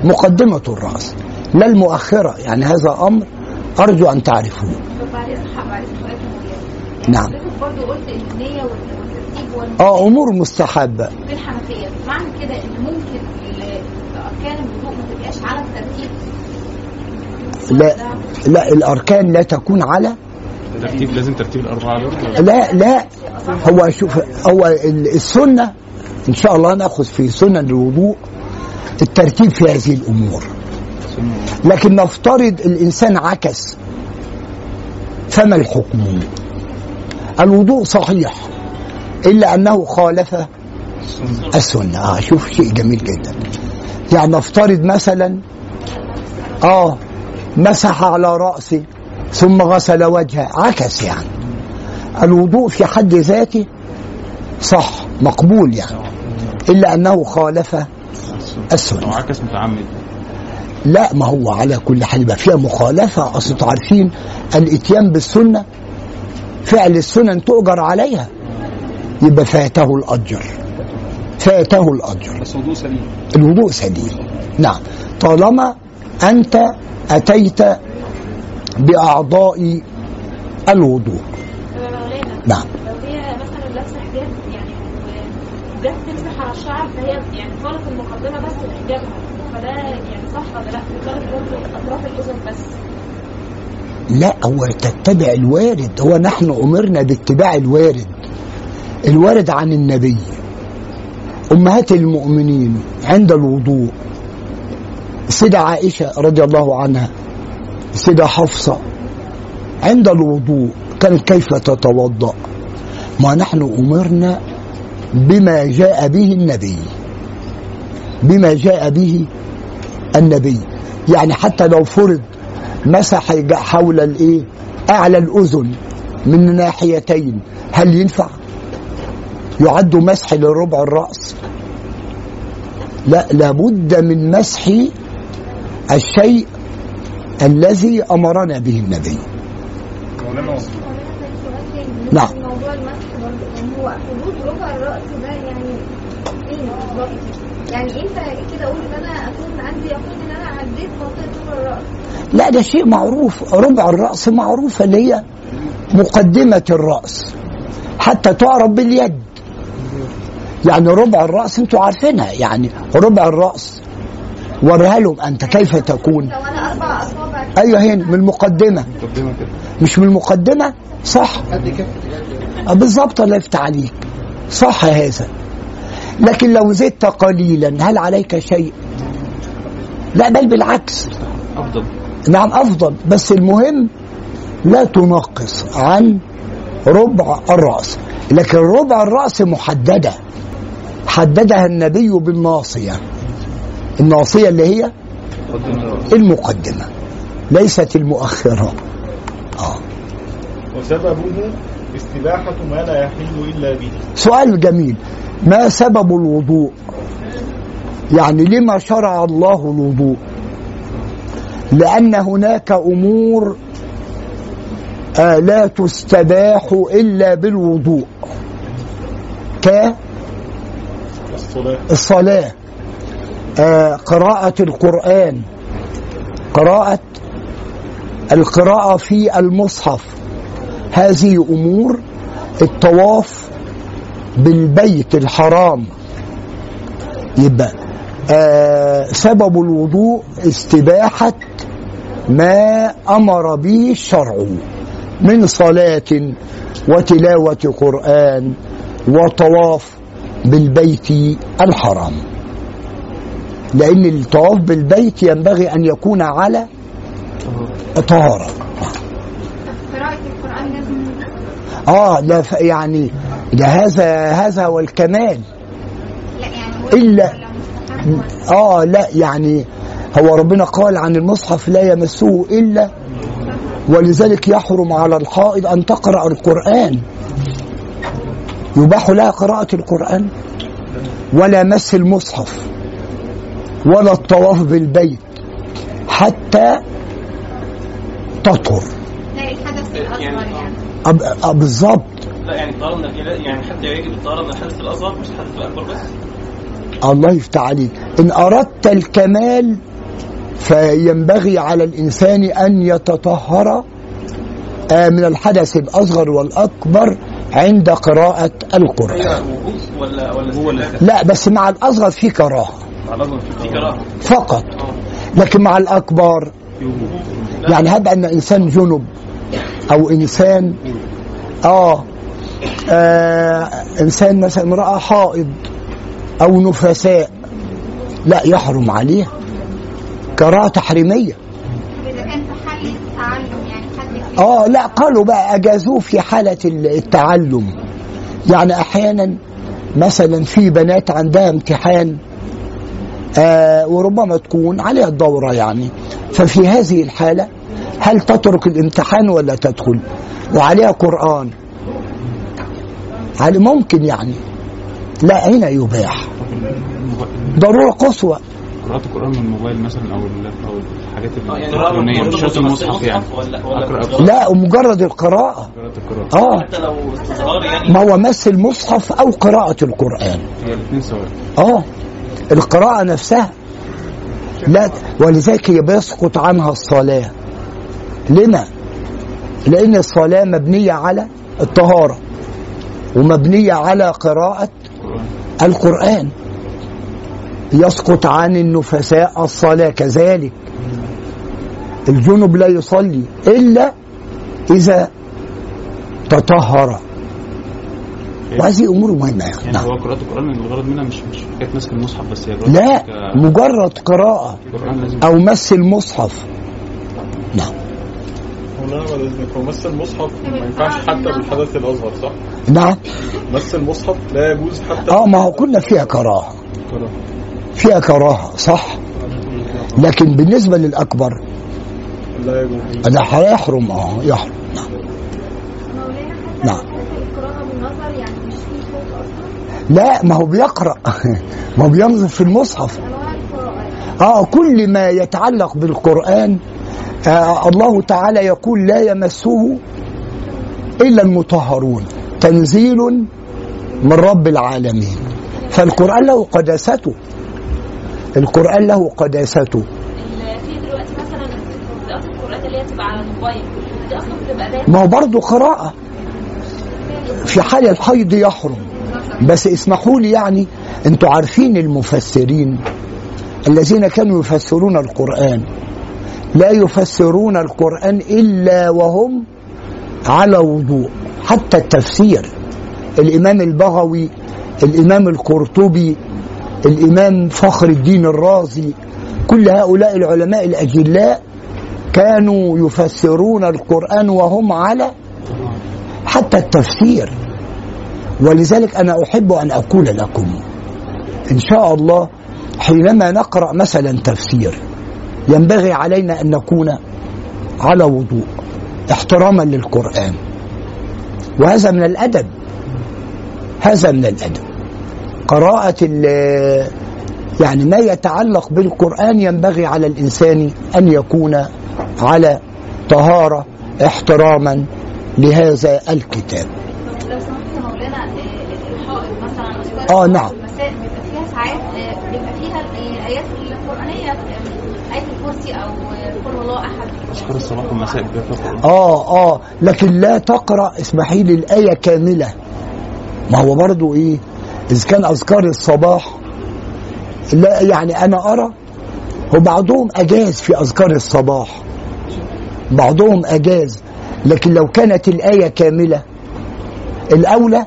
C: مقدمة الرأس لا المؤخرة. يعني هذا أمر أرجو أن تعرفوه. نعم.
F: برضه قلت النية والترتيب
C: أمور مستحبة.
F: في الحنفية معنى كده إن ممكن اركان الوضوء ما تبقاش على الترتيب.
C: لا لا الأركان لا تكون على
E: ترتيب لازم ترتيب الأربعة دول؟
C: لا لا هو شوف هو ال- السنة إن شاء الله نأخذ في سنن الوضوء الترتيب في هذه الأمور. لكن نفترض الإنسان عكس فما الحكم؟ الوضوء صحيح إلا أنه خالف السنة. آه شوف شيء جميل جدا. يعني نفترض مثلا آه مسح على راسه ثم غسل وجهه عكس يعني. الوضوء في حد ذاته صح مقبول يعني إلا أنه خالف
E: أو
C: السنة
E: عكس متعمد.
C: لا ما هو على كل حال يبقى فيها مخالفة. أصل أنتوا عارفين الإتيان بالسنة فعل السنن تؤجر عليها يبقى فاته الأجر. فاته الأجر.
I: بس وضوء سليم.
C: الوضوء سليم. نعم. طالما أنت أتيت بأعضاء الوضوء. نعم.
J: لو هي مثلا لابسه حجاب يعني وجت تمسح على الشعر فهي يعني خالص المقدمه بس بحجابها فده يعني صح ولا لا؟ خالص برضه اطراف الاذن بس
C: لا هو تتبع الوارد. هو نحن أمرنا باتباع الوارد. الوارد عن النبي. أمهات المؤمنين عند الوضوء. السيدة عائشة رضي الله عنها السيدة حفصة عند الوضوء كانت كيف تتوضأ؟ ما نحن أمرنا بما جاء به النبي. بما جاء به النبي. يعني حتى لو فرض مسح حول الإيه؟ أعلى الأذن من ناحيتين هل ينفع؟ يعد مسح لربع الرأس؟ لا لابد من مسح الشيء الذي أمرنا به النبي. نعم.
F: يعني كده أقول ان أنا اكون عندي يقين ان أنا عديت منطقه ربع الرأس؟
C: لا ده شيء معروف. ربع الرأس معروفة اللي هي مقدمة الرأس. حتى تعرف باليد. يعني ربع الرأس أنتوا عارفينها. يعني ربع الرأس. وريها لهم أنت. كيف تكون؟ أيوه هنا من
E: المقدمة.
C: مش من المقدمة؟ صح. آه بالظبط الله يفتح عليك. صح هذا. لكن لو زدت قليلا هل عليك شيء؟ لا بل بالعكس.
E: أفضل.
C: نعم أفضل. بس المهم لا تنقص عن ربع الرأس. لكن ربع الرأس محددة. حددها النبي بالناصيه الناصية اللي هي
E: مقدمه
C: المقدمة. ليست المؤخرة. آه.
I: وسببه استباحة ما لا يحل إلا به.
C: سؤال جميل. ما سبب الوضوء؟ يعني لما شرع الله الوضوء؟ لأن هناك أمور آه لا تستباح إلا بالوضوء.
I: الصلاة.
C: كالصلاة آه قراءة القرآن. قراءة القراءة في المصحف. هذه أمور الطواف بالبيت الحرام. يبقى آه سبب الوضوء استباحة ما أمر به الشرع من صلاة وتلاوة قرآن وطواف بالبيت الحرام. لأن الطواف بالبيت ينبغي أن يكون على طهارة.
G: قراءة القرآن لازم
C: آه لا يعني ده هذا هذا هو الكمال.
G: لا يعني ولا
C: آه لا يعني هو ربنا قال عن المصحف لا يمسه إلا ولذلك يحرم على الحائض أن تقرأ القرآن. يباح لها قراءة القرآن ولا مس المصحف. ولا الطواف بالبيت حتى تطهر.
G: يعني
C: أب- أب- بالظبط
H: لا يعني الإله- يعني حتى يجب الطهارة من الحدث الأصغر مش الحدث الأكبر بس؟
C: الله يفتح عليك. إن أردت الكمال فينبغي على الإنسان أن يتطهر آه، من الحدث الأصغر والأكبر عند قراءة القرآن.
H: ولا ولا
C: لا بس مع الأصغر في كراهة فقط. لكن مع الأكبر يعني هب أن إنسان جنب أو إنسان آه, آه إنسان مثلا امرأة حائض أو نفساء لا يحرم عليها
G: يعني حد
C: آه لا قالوا بقى أجازوه في حالة التعلم. يعني أحيانا مثلا في بنات عندها امتحان آه وربما تكون عليها الدوره يعني. ففي هذه الحالة هل تترك الامتحان ولا تدخل؟ وعليها قرآن. هل ممكن يعني؟ لا هنا يباح؟ ضرورة قصوى.
E: قراءة القرآن من الموبايل مثلا أو أو الحاجات
H: آه، يعني
E: الإلكترونية مش شرط
H: مصحف
E: المصحف يعني.
C: لا ومجرد القراءة.
E: قراءة القرآن.
C: آه.
H: حتى لو يعني.
C: ما هو مس المصحف أو قراءة القرآن.
E: هي الاثنين سواء.
C: آه. القراءة نفسها لا ولذلك هي بيسقط عنها الصلاة. لما؟ لأن الصلاة مبنية على الطهارة ومبنية على قراءة
E: القرآن.
C: يسقط عن النفساء الصلاة كذلك الجنب لا يصلي إلا إذا تطهر. وهذه أمور مهمة يعني.
E: يعني
C: نعم.
E: هو قراءة القرآن الغرض منها مش مش حكاية ماسك المصحف بس هي الغرض
C: لا
E: ك-
C: مجرد قراءة
E: القرآن لازم
C: أو مس المصحف. نعم.
D: هو مس المصحف ما ينفعش حتى بالحدث الاصغر صح؟
C: نعم.
D: مس المصحف لا يجوز حتى
C: آه ما هو كنا فيها كراهة. فيها كراهة صح؟ لكن بالنسبة للأكبر
D: لا يجوز.
C: ده هيحرم آه يحرم. نعم. نعم.
F: لو كانت القراءة بالنظر يعني مش في صوت أصلا
C: لا ما هو بيقرأ. (laughs) ما هو بينظر في المصحف. آه كل ما يتعلق بالقرآن آه الله تعالى يقول لا يمسه إلا المطهرون. تنزيل من رب العالمين. فالقرآن له قداسته. القرآن له قداسته.
J: في دلوقتي مثلا القرآن اللي هي
C: ما هو برضه قراءة. في حال الحيض يحرم. بس اسمحوا لي يعني أنتوا عارفين المفسرين الذين كانوا يفسرون القرآن. لا يفسرون القرآن إلا وهم على وضوء. حتى التفسير الإمام البغوي الإمام القرطبي الإمام فخر الدين الرازي كل هؤلاء العلماء الأجلاء كانوا يفسرون القرآن وهم على حتى التفسير. ولذلك أنا أحب أن أقول لكم إن شاء الله حينما نقرأ مثلا تفسير ينبغي علينا أن نكون على وضوء احتراما للقرآن. وهذا من الأدب هذا من الأدب. قراءة يعني ما يتعلق بالقرآن ينبغي على الإنسان أن يكون على طهارة احتراما لهذا الكتاب
F: لو سمحت يا مولانا آه، الحائط
C: آه، نعم.
F: بيبقى فيها ساعات آه، بيبقى فيها الآيات القرآنية آه، آية الكرسي أو آه، قل الله أحد.
E: أذكار الصباح والمساء
C: آه آه لكن لا تقرأ اسمحي لي الآية كاملة. ما هو برضو إيه؟ إذا كان أذكار الصباح لا يعني أنا أرى وبعضهم أجاز في أذكار الصباح. بعضهم أجاز. لكن لو كانت الآية كاملة الأولى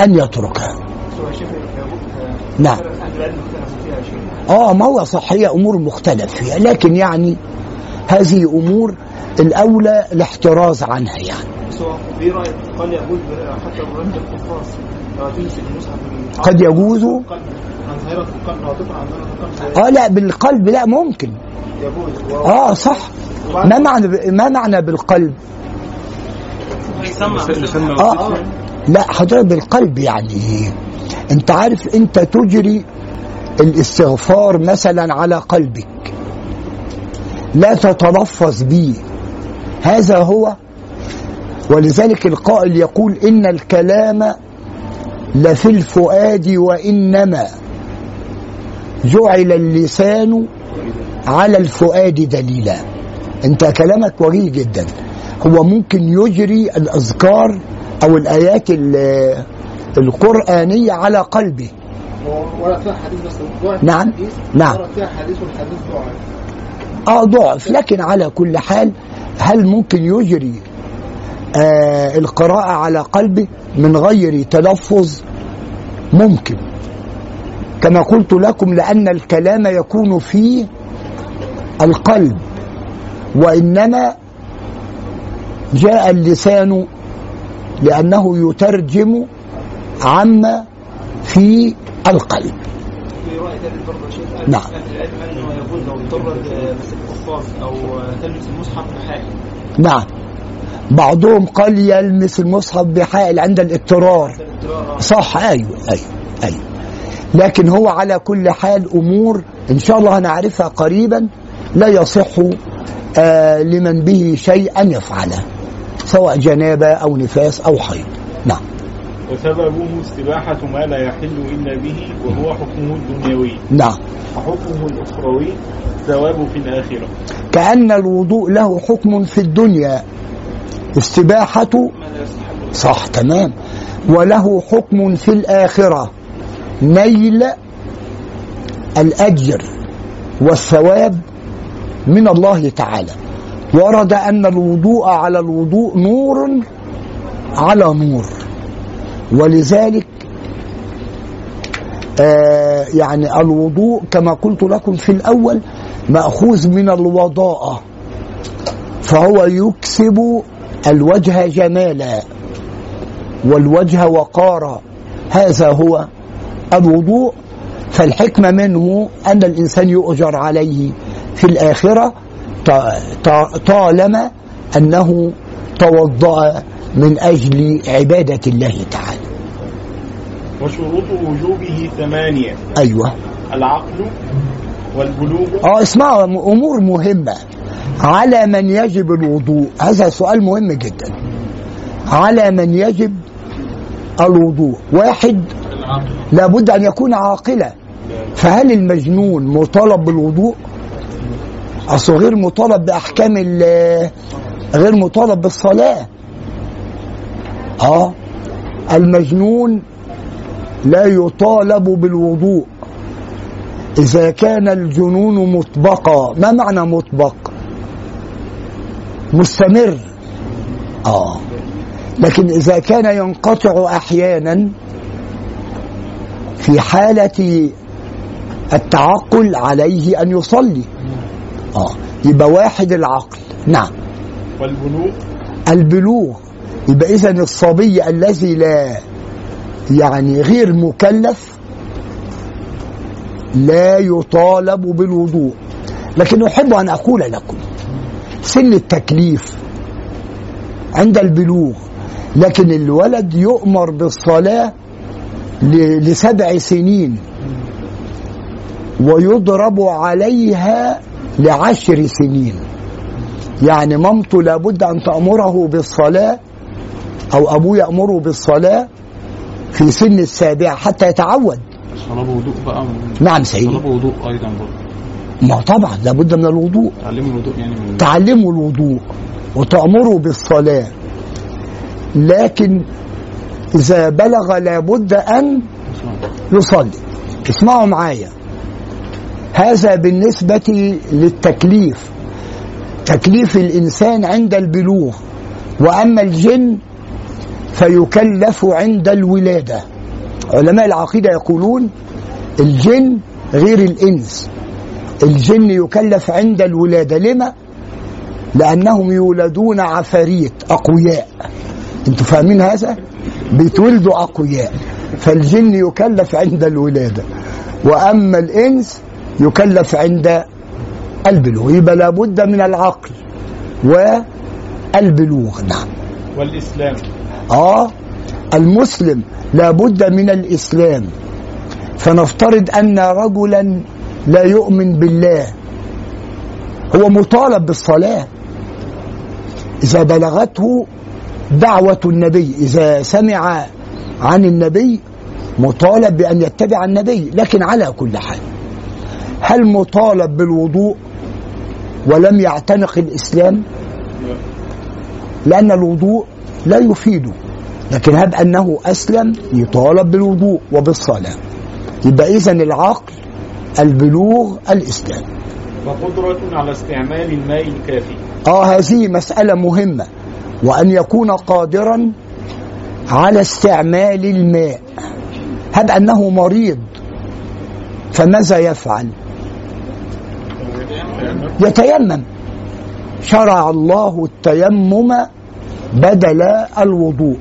C: أن يتركها. نعم. آه ما هو صح هي أمور مختلف فيها لكن يعني هذه أمور الأولى الاحتراز عنها يعني.
I: قال يقول حتى القفاص
C: قد يجوز؟ آه لا بالقلب لا ممكن.
I: يجوز
C: آه صح. ما معنى ما معنى بالقلب؟
E: ما آه.
C: لا حضرتك بالقلب يعني. انت عارف انت تجري الاستغفار مثلا على قلبك. لا تتلفظ به هذا هو. ولذلك القائل يقول إن الكلام لفي الفؤاد وإنما جعل اللسان على الفؤاد دليلا. انت كلامك وجيه جدا. هو ممكن يجري الأذكار أو الآيات ال- القرآنية على قلبه.
I: ولا فيها حديث بس. ضعف
C: نعم.
I: الحديث،
C: نعم.
I: ولا فيها حديث والحديث ضعف.
C: آه ضعف. لكن على كل حال هل ممكن يجري آه القراءة على قلبه من غير تلفظ؟ ممكن. كما قلت لكم لأن الكلام يكون في القلب وإنما جاء اللسان لأنه يترجم عما في القلب.
K: في رأي
C: نعم.
K: العلم يقول لو اضطر أو تلمس المصحف بحائل
C: نعم. بعضهم قال يلمس المصحف بحائل عند الاضطرار. صح أيوه أيوه أيوه. لكن هو على كل حال أمور إن شاء الله هنعرفها قريبا لا يصح آه لمن به شيء ان يفعله سواء جنابة أو نفاس أو حيض. نعم.
D: وسببه استباحة ما لا يحل إلا به وهو حكمه الدنيوي.
C: نعم.
D: وحكمه الأخروي ثواب في الآخرة.
C: كأن الوضوء له حكم في الدنيا. استباحة؟ صح تمام. وله حكم في الآخرة. نيل الأجر والثواب من الله تعالى. ورد أن الوضوء على الوضوء نور على نور. ولذلك آه يعني الوضوء كما قلت لكم في الأول مأخوذ من الوضاءة فهو يكسب الوجه جمالا والوجه وقارا. هذا هو الوضوء. فالحكمة منه أن الإنسان يؤجر عليه في الآخرة طالما أنه توضأ من أجل عبادة الله تعالى.
D: وشروط وجوبه ثمانية.
C: أيوة.
D: العقل والبلوغ.
C: آه اسمعوا أمور مهمة. على من يجب الوضوء. هذا سؤال مهم جدا. على من يجب الوضوء. واحد لابد أن يكون عاقلا. فهل المجنون مطالب بالوضوء؟ أصله غير مطالب بأحكام غير مطالب بالصلاة. آه. المجنون لا يطالب بالوضوء. إذا كان الجنون مطبقا ما معنى مطبق؟ مستمر. آه. لكن إذا كان ينقطع أحيانا في حالة التعقل عليه أن يصلي. آه. يبقى واحد العقل. نعم.
D: والبلوغ؟
C: البلوغ. يبقى إذا الصبي الذي لا يعني غير مكلف لا يطالب بالوضوء. لكن أحب أن أقول لكم سن التكليف عند البلوغ لكن الولد يؤمر بالصلاة لسبع سنين ويضرب عليها لعشر سنين. يعني مامته لابد أن تأمره بالصلاة أو أبوه يأمره بالصلاة في سن السابعة حتى يتعود.
E: صلاة بوضوء بقى
C: نعم سيدي.
E: صلاة بوضوء أيضا برضه.
C: ما طبعا لابد من الوضوء.
E: تعلموا الوضوء يعني من
C: تعلموا الوضوء وتأمروا بالصلاة. لكن إذا بلغ لابد أن يصلي. اسمعوا معايا. هذا بالنسبة للتكليف. تكليف الإنسان عند البلوغ. وأما الجن فيكلف عند الولادة. علماء العقيدة يقولون الجن غير الإنس. الجن يكلف عند الولادة. لما؟ لأنهم يولدون عفاريت أقوياء. أنتوا فاهمين هذا؟ بيتولدوا أقوياء. فالجن يكلف عند الولادة. وأما الإنس يكلف عند البلوغ. يبقى لابد من العقل والبلوغ. نعم.
D: والإسلام.
C: آه المسلم لابد من الإسلام. فنفترض أن رجلا لا يؤمن بالله. هو مطالب بالصلاة. إذا بلغته دعوة النبي إذا سمع عن النبي مطالب بأن يتبع النبي لكن على كل حال. هل مطالب بالوضوء ولم يعتنق الإسلام؟ لأن الوضوء لا يفيده لكن هب أنه أسلم يطالب بالوضوء وبالصلاة. يبقى إذن العقل البلوغ الإسلام.
D: وقدرة على استعمال الماء الكافي.
C: آه هذه مسألة مهمة. وأن يكون قادرا على استعمال الماء. هب أنه مريض فماذا يفعل؟ يتيمم. شرع الله التيمم بدل الوضوء.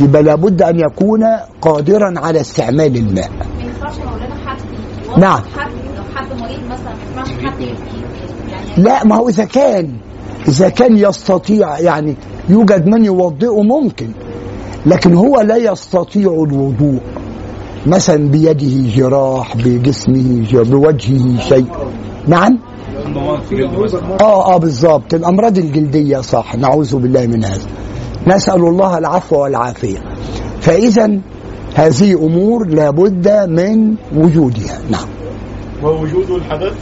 C: يبقى لابد أن يكون قادرا على استعمال الماء.
J: ما ينفعش مولانا حد
C: نعم.
J: حد لو حد مريض مثلا ما ينفعش حد يعني
C: لا ما هو إذا كان إذا كان يستطيع يعني يوجد من يوضئه ممكن لكن هو لا يستطيع الوضوء. مثلا بيده جراح بجسمه بوجهه شيء. نعم؟ آه آه بالظبط الأمراض الجلدية صح. نعوذ بالله من هذا. نسأل الله العفو والعافية. فإذا هذه أمور لابد من وجودها. نعم.
D: ووجود الحدث؟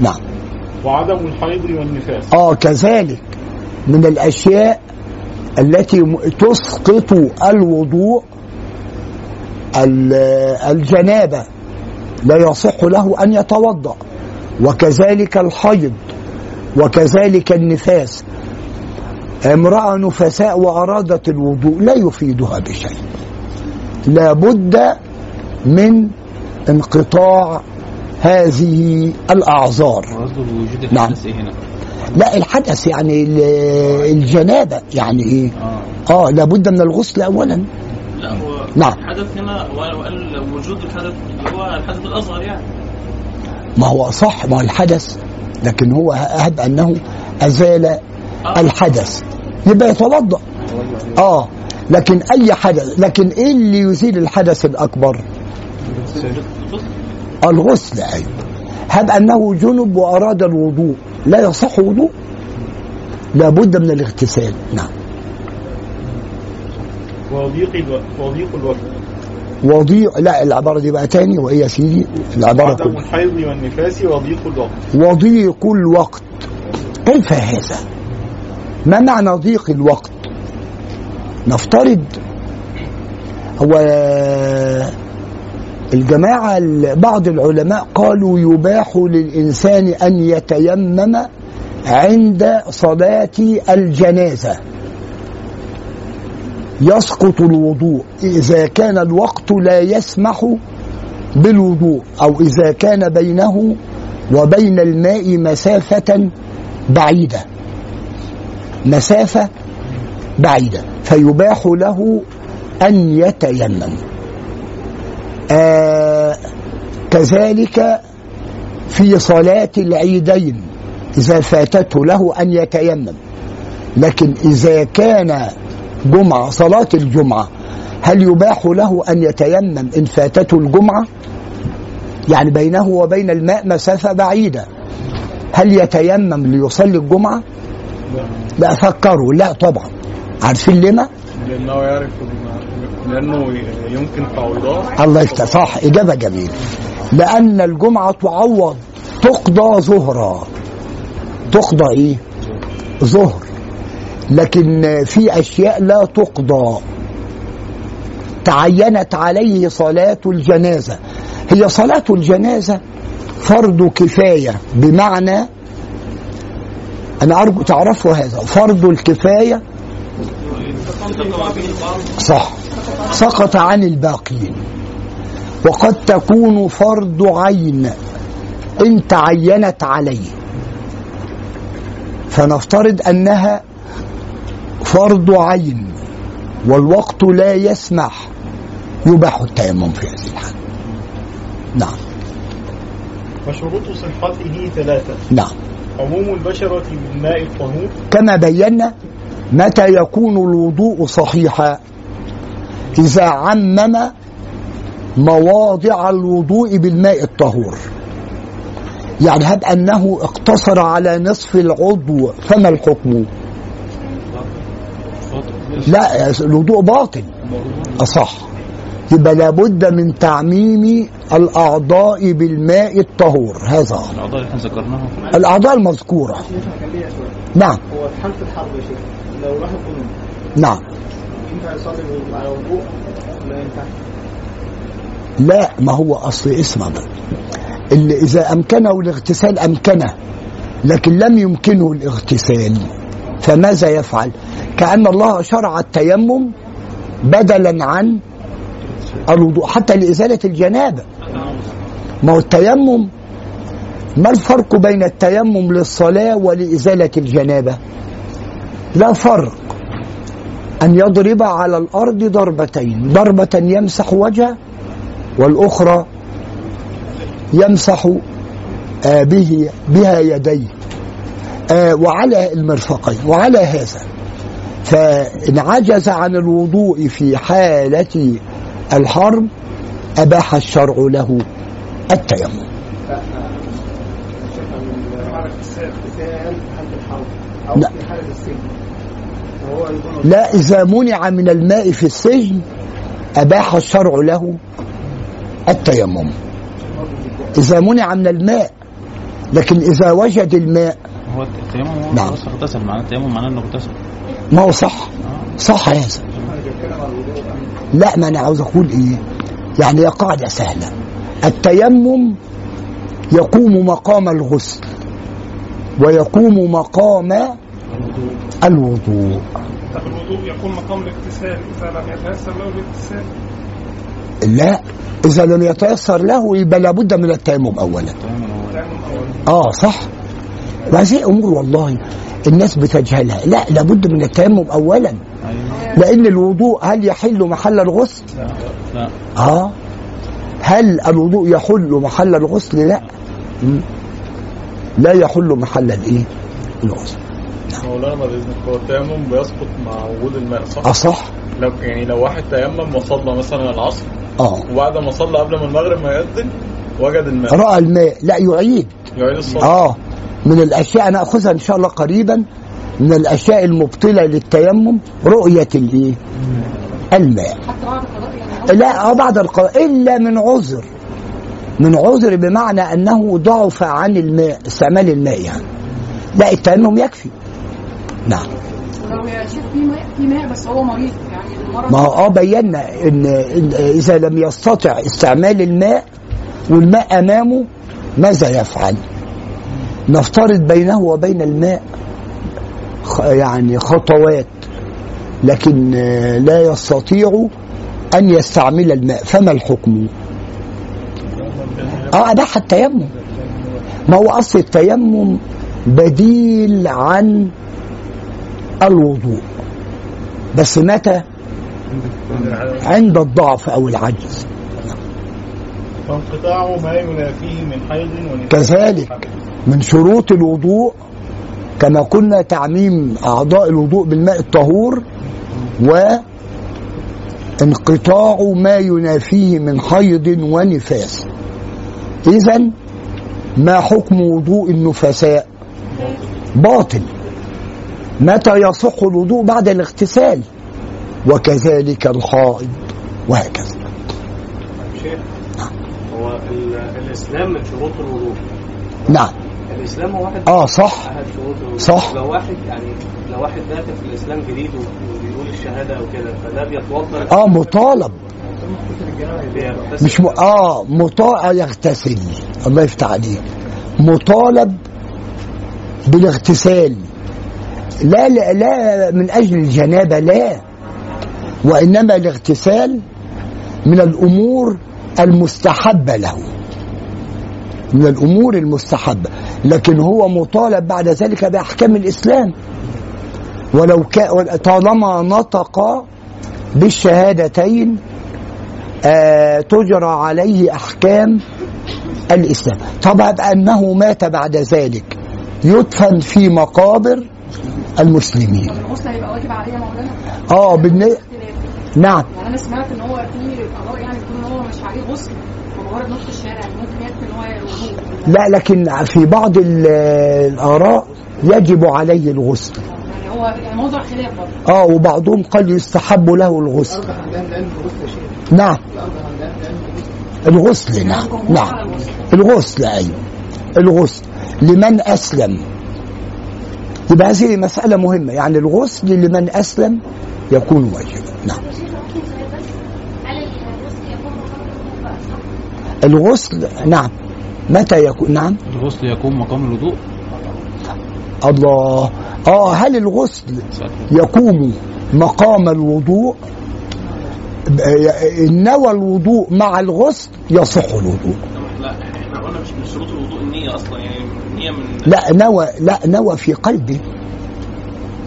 C: نعم.
D: وعدم الحيض والنفاس؟
C: آه كذلك من الأشياء التي تسقط الوضوء ال- الجنابة. لا يصح له أن يتوضأ. وكذلك الحيض وكذلك النفاس. امرأة نفساء وأرادت الوضوء لا يفيدها بشيء. لابد من انقطاع هذه
E: بوجود
C: نعم.
E: هنا؟
C: لا الحدث يعني ال- الجنابة يعني إيه؟
E: آه.
C: آه لابد من الغسل اولا.
H: لا هو
C: نعم.
H: الحدث هنا وجود الحدث هو الحدث الأصغر يعني؟
C: ما هو صح ما هو الحدث لكن هو هب أنه أزال الحدث. يبقى يتوضأ. آه لكن أي حدث لكن إيه اللي يزيل الحدث الأكبر؟ الغسل. أيوه هب أنه جنب وأراد الوضوء. لا يصح وضوء؟ لابد من الاغتسال. نعم.
D: وضيق الوقت
C: وضيع لا العبارة دي بقى تاني وايه يا سيدي العبارة
D: عدم
C: كلها.
D: الحيض والنفاس وضيق الوقت.
C: وضيق الوقت. كيف هذا؟ ما معنى ضيق الوقت؟ نفترض هو الجماعة بعض العلماء قالوا يباح للإنسان أن يتيمم عند صلاة الجنازة. يسقط الوضوء. إذا كان الوقت لا يسمح بالوضوء أو إذا كان بينه وبين الماء مسافة بعيدة. مسافة بعيدة. فيباح له أن يتيمم. آه كذلك في صلاة العيدين إذا فاتته له أن يتيمم. لكن إذا كان جمعة صلاة الجمعة. هل يباح له أن يتيمم إن فاتته الجمعة؟ يعني بينه وبين الماء مسافة بعيدة. هل يتيمم ليصلي الجمعة؟ لا. فكروا. لا طبعا. عارفين لما
D: لأنه يعرف لأنه يمكن تعويضات
C: الله يفتح. صح إجابة جميلة. لأن الجمعة تعوض تقضى ظهرا تقضى إيه؟ ظهر. لكن في أشياء لا تقضى. تعينت عليه صلاة الجنازة. هي صلاة الجنازة فرض كفاية بمعنى أنا أرجو تعرفوا هذا فرض الكفاية صح. سقط عن الباقين وقد تكون فرض عين إن تعينت عليه. فنفترض أنها فرض عين والوقت لا يسمح يباح التيمم في هذه الحال نعم.
D: وشروط صحته ثلاثة.
C: نعم.
D: عموم البشرة بالماء الطهور
C: كما بينا متى يكون الوضوء صحيحا. إذا عمم مواضع الوضوء بالماء الطهور. يعني هب أنه اقتصر على نصف العضو فما الحكم؟ لا الوضوء باطل أصح. يبقى لابد من تعميم الأعضاء بالماء الطهور. هذا. أمر.
E: الأعضاء اللي إحنا ذكرناها
C: الأعضاء المذكورة. نعم.
K: هو في حالة الحرب يا شيخ لو راح الجنوب
C: نعم.
K: ينفع يصلي على وضوء ولا ينفع؟
C: لا ما هو أصل اسمع بقى اللي إذا أمكنه الاغتسال أمكنه لكن لم يمكنه الاغتسال فماذا يفعل؟ كأن الله شرع التيمم بدلا عن الوضوء حتى لإزالة الجنابة. ما هو التيمم؟ ما الفرق بين التيمم للصلاة ولإزالة الجنابة؟ لا فرق. أن يضرب على الأرض ضربتين ضربة يمسح وجهه والأخرى يمسح آه، به بها يديه آه، وعلى المرفقين وعلى هذا. فإن عجز عن الوضوء في حالة الحرب أباح الشرع له التيمم لا. لا إذا منع من الماء في السجن أباح الشرع له التيمم إذا منع من الماء لكن إذا وجد الماء
E: هو التيمم هو
C: نعم.
E: اغتسل معناه التيمم معناه إنه اغتسل
C: ما هو صح؟ صح هذا لا ما أنا عاوز أقول إيه؟ يعني هي قاعدة سهلة. التيمم يقوم مقام الغسل ويقوم مقام الوضوء.
I: طب الوضوء يكون مقام الاغتسال إذا لم يتيسر له الاغتسال.
C: لا إذا لم يتيسر له يبقى لابد من التيمم أولا. آه صح. وهذه أمور والله الناس بتجهلها. لا لابد من التيمم أولا. لأن الوضوء هل يحل محل الغسل؟
E: لا
C: آه. هل الوضوء يحل محل الغسل؟ لا. لا يحل محل الإيه؟ الغسل.
D: مولانا بعد اذنك هو التيمم بيسقط مع وجود الماء صح؟
C: أصح
D: لو يعني لو واحد تيمم وصلى مثلا العصر
C: آه.
D: وبعد ما صلى قبل ما المغرب ما يأذن وجد الماء.
C: رأى الماء. لا يعيد.
D: يعيد الصلاة.
C: آه. من الأشياء أنا أخذها إن شاء الله قريبا من الأشياء المبطلة للتيمم رؤية الايه الماء. لا بعد القضاء إلا من عذر. من عذر بمعنى أنه ضعف عن الماء استعمال الماء يعني. لا التيمم يكفي. نعم.
L: شيخ في ماء في ماء بس هو مريض يعني المرض
C: ما هو آه بينا إن إذا لم يستطع استعمال الماء والماء أمامه ماذا يفعل؟ نفترض بينه وبين الماء يعني خطوات لكن آه، لا يستطيع أن يستعمل الماء. فما الحكم؟ آه أباح التيمم. ما هو أصل التيمم؟ بديل عن الوضوء. بس متى؟ عند الضعف أو العجز.
D: فانقطاع ما ينافيه من حيض
C: كذلك. من شروط الوضوء كما قلنا تعميم أعضاء الوضوء بالماء الطهور وانقطاع ما ينافيه من حيض ونفاس. اذا ما حكم وضوء النفساء؟ باطل. متى يصح الوضوء بعد الاغتسال؟ وكذلك الحائض وهكذا.
M: شيخ هو ال- الإسلام من شروط الوضوء.
C: نعم.
M: الإسلام هو واحد
C: آه، صح.
M: احد
C: صح.
M: لو واحد يعني لو واحد داخل في الإسلام جديد وبيقول الشهادة وكده فده بيتوضا
C: آه مطالب. مش م... آه مطالب يغتسل. الله يفتح عليك. مطالب بالاغتسال. لا لا لا من أجل الجنابة لا. وإنما الاغتسال من الأمور المستحبة له. من الأمور المستحبة. لكن هو مطالب بعد ذلك بأحكام الإسلام. ولو كان طالما نطق بالشهادتين آه تجرى عليه أحكام الإسلام. طبعا أنه مات بعد ذلك. يدفن في مقابر المسلمين.
L: الغسل هيبقى واجب عليه يا مولانا؟
C: آه بالن... نعم
L: يعني أنا سمعت إن هو في قضاء يعني ان هو مش عليه غسل. نص الشارع ممكن
C: لا لكن في بعض ال- الآراء يجب عليه الغسل.
L: يعني هو يعني موضوع خلاف برضه.
C: آه وبعضهم قال يستحب له الغسل. نعم. الغسل. نعم. نعم. الغسل. أيوه. الغسل. لمن أسلم. يبقى هذه مسألة مهمة. يعني الغسل لمن أسلم يكون واجبا نعم
F: هل الغسل يكون مقام
C: الغسل نعم. متى يكون؟ نعم.
E: الغسل يكون مقام الوضوء.
C: الله. آه هل الغسل يقوم مقام الوضوء؟ إن نوى الوضوء مع الغسل يصح الوضوء.
H: لا إحنا قلنا مش من شروط الوضوء النية أصلا يعني النية من
C: لا نوى لا نوى في قلبه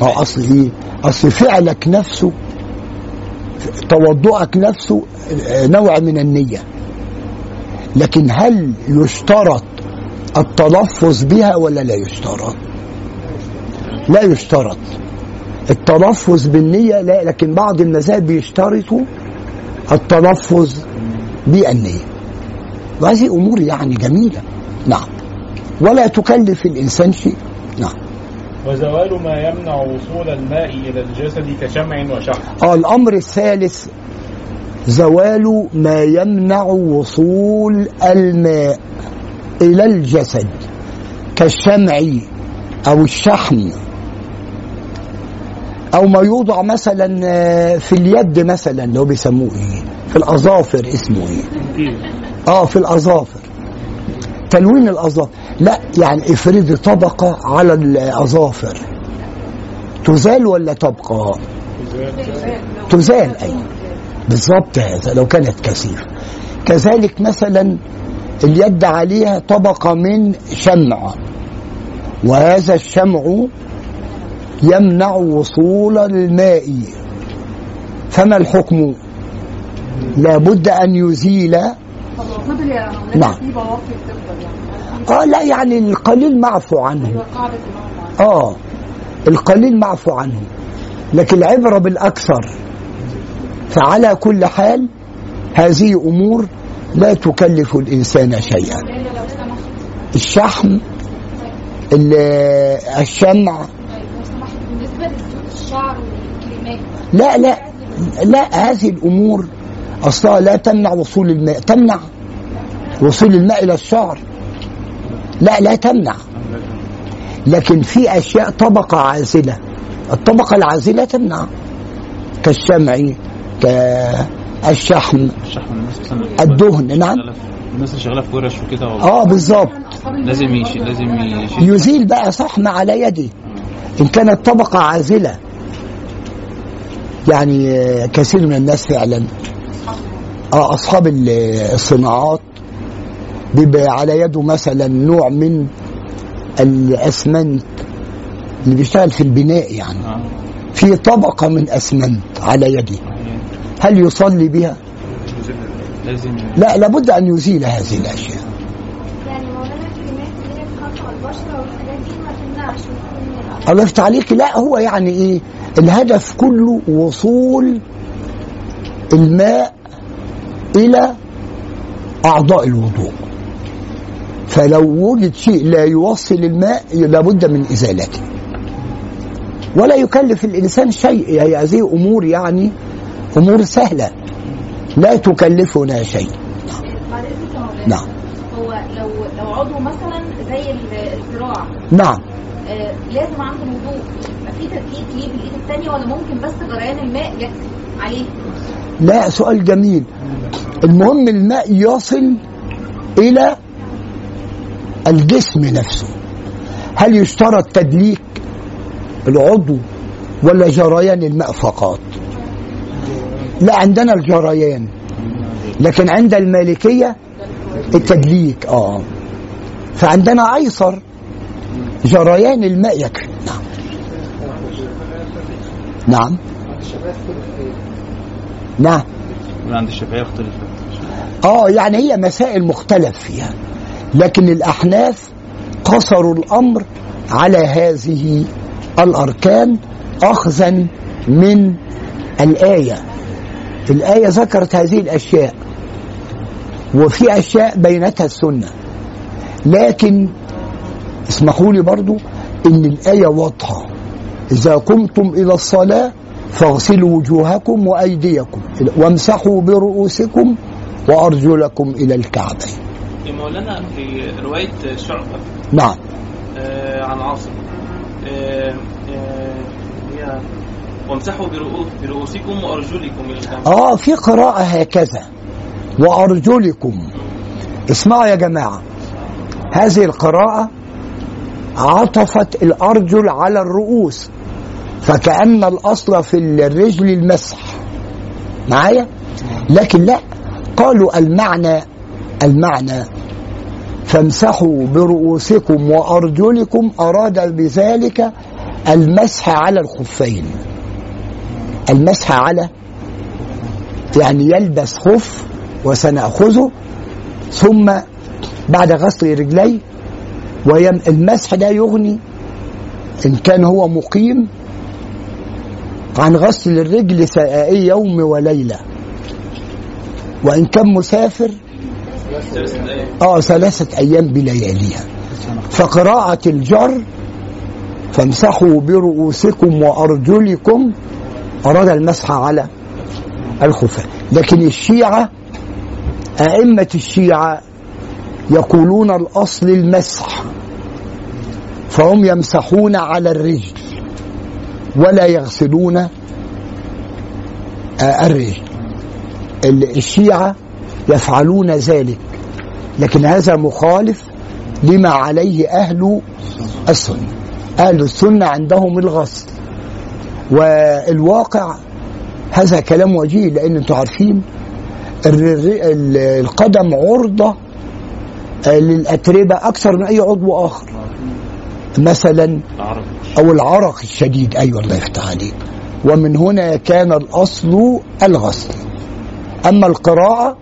C: ما هو أصل إيه؟ أصل فعلك نفسه توضؤك نفسه نوع من النية. لكن هل يشترط التلفظ بها ولا لا يشترط؟ لا يشترط. التلفظ بالنية لا لكن بعض المذاهب بيشترطوا التلفظ بالنية. وهذه أمور يعني جميلة. نعم. ولا تكلف الإنسان شيء. نعم.
D: وزوال ما يمنع وصول الماء إلى الجسد كشمع وشحم.
C: آه الأمر الثالث زوال ما يمنع وصول الماء إلى الجسد كالشمع أو الشحم. أو ما يوضع مثلا آه، في اليد مثلا اللي هو بيسموه إيه؟ في الأظافر اسمه إيه؟ آه في الأظافر. تلوين الأظافر. لا يعني افرضي طبقة على الأظافر. تزال ولا تبقى؟ تزال. أي بالضبط هذا لو كانت كثيفة كذلك مثلا اليد عليها طبقة من شمع وهذا الشمع يمنع وصول الماء. فما الحكم؟ لابد أن يزيل. نعم. آه لا يعني القليل معفو عنه. آه القليل معفو عنه. لكن العبرة بالأكثر فعلى كل حال هذه أمور لا تكلف الإنسان شيئا. الشحم ال- الشمع. لا لا لا هذه الأمور أصلها لا تمنع وصول الماء. تمنع وصول الماء إلى الشعر. لا لا تمنع. لكن في أشياء طبقة عازلة. الطبقة العازلة تمنع كالشمع.
E: الشحم الناس مثلا
C: الدهن نعم.
E: الناس اللي شغالة في ورش وكده
C: آه بالظبط.
E: لازم يشيل لازم يشيل
C: يزيل بقى صحم على يده إن كانت طبقة عازلة. يعني آه، كثير من الناس فعلا. آه أصحاب ال- الصناعات بيبقى على يده مثلا نوع من الأسمنت اللي بيشتغل في البناء يعني. في طبقة من أسمنت على يده هل يصلي بها؟ لا لابد أن يزيل هذه الأشياء.
F: يعني مولانا الكريمات اللي هي البشره والحاجات دي ما تمنعش من
C: الله يفتح عليك لا هو يعني إيه؟ الهدف كله وصول الماء إلى أعضاء الوضوء. فلو وجد شيء لا يوصل الماء لابد من إزالته. ولا يكلف الإنسان شيء هي هذه أمور يعني امور سهلة. لا تكلفنا شيء. نعم.
J: هو لو لو عضو مثلا زي ال- الذراع
C: نعم.
J: آه لازم عند الوضوء يبقى في تدقيق ليه بالايد الثانية ولا ممكن بس جريان الماء يكفي عليه؟
C: لا سؤال جميل. المهم الماء يصل إلى الجسم نفسه. هل يشترط تدليك العضو ولا جريان الماء فقط؟ لا عندنا الجريان لكن عند المالكية التدليك آه. فعندنا أيسر جريان الماء يكفي. نعم. نعم. نعم.
E: عند الشافعيه اختلفت
C: آه يعني هي مسائل مختلف فيها. لكن الأحناف قصروا الأمر على هذه الأركان اخذا من الآية. الآية ذكرت هذه الأشياء وفي أشياء بينتها السنة لكن اسمحوا لي برضو إن الآية واضحة. إذا قمتم إلى الصلاة فاغسلوا وجوهكم وأيديكم وامسحوا برؤوسكم وأرجلكم إلى الكعبين
H: يا مولانا في رواية شعبة
C: نعم.
H: آه عن عاصم آه آه هي وامسحوا برؤو- برؤوسكم الكعبين
C: آه في قراءة هكذا. وأرجلكم. اسمعوا يا جماعة. هذه القراءة عطفت الأرجل على الرؤوس فكأن الأصل في الرجل المسح. معايا؟ لكن لا. قالوا المعنى المعنى. فامسحوا برؤوسكم وأرجلكم أراد بذلك المسح على الخفين. المسح على يعني يلبس خف وسنأخذه ثم بعد غسل رجليه ويم المسح ده يغني إن كان هو مقيم عن غسل الرجل سائي يوم وليلة. وإن كان مسافر آه ثلاثة أيام بلياليها. فقراءة الجر فامسحوا برؤوسكم وأرجلكم أراد المسح على الخفاء. لكن الشيعة أئمة الشيعة يقولون الأصل المسح فهم يمسحون على الرجل ولا يغسلون آه، الرجل. ال- الشيعة يفعلون ذلك لكن هذا مخالف لما عليه أهل السنة. أهل السنة عندهم الغسل. والواقع هذا كلام وجيه لأن أنتم عارفين القدم عرضة آه، للأتربة أكثر من أي عضو آخر. مثلا أو العرق الشديد. أيوة الله يفتح عليك. ومن هنا كان الأصل الغسل. أما القراءة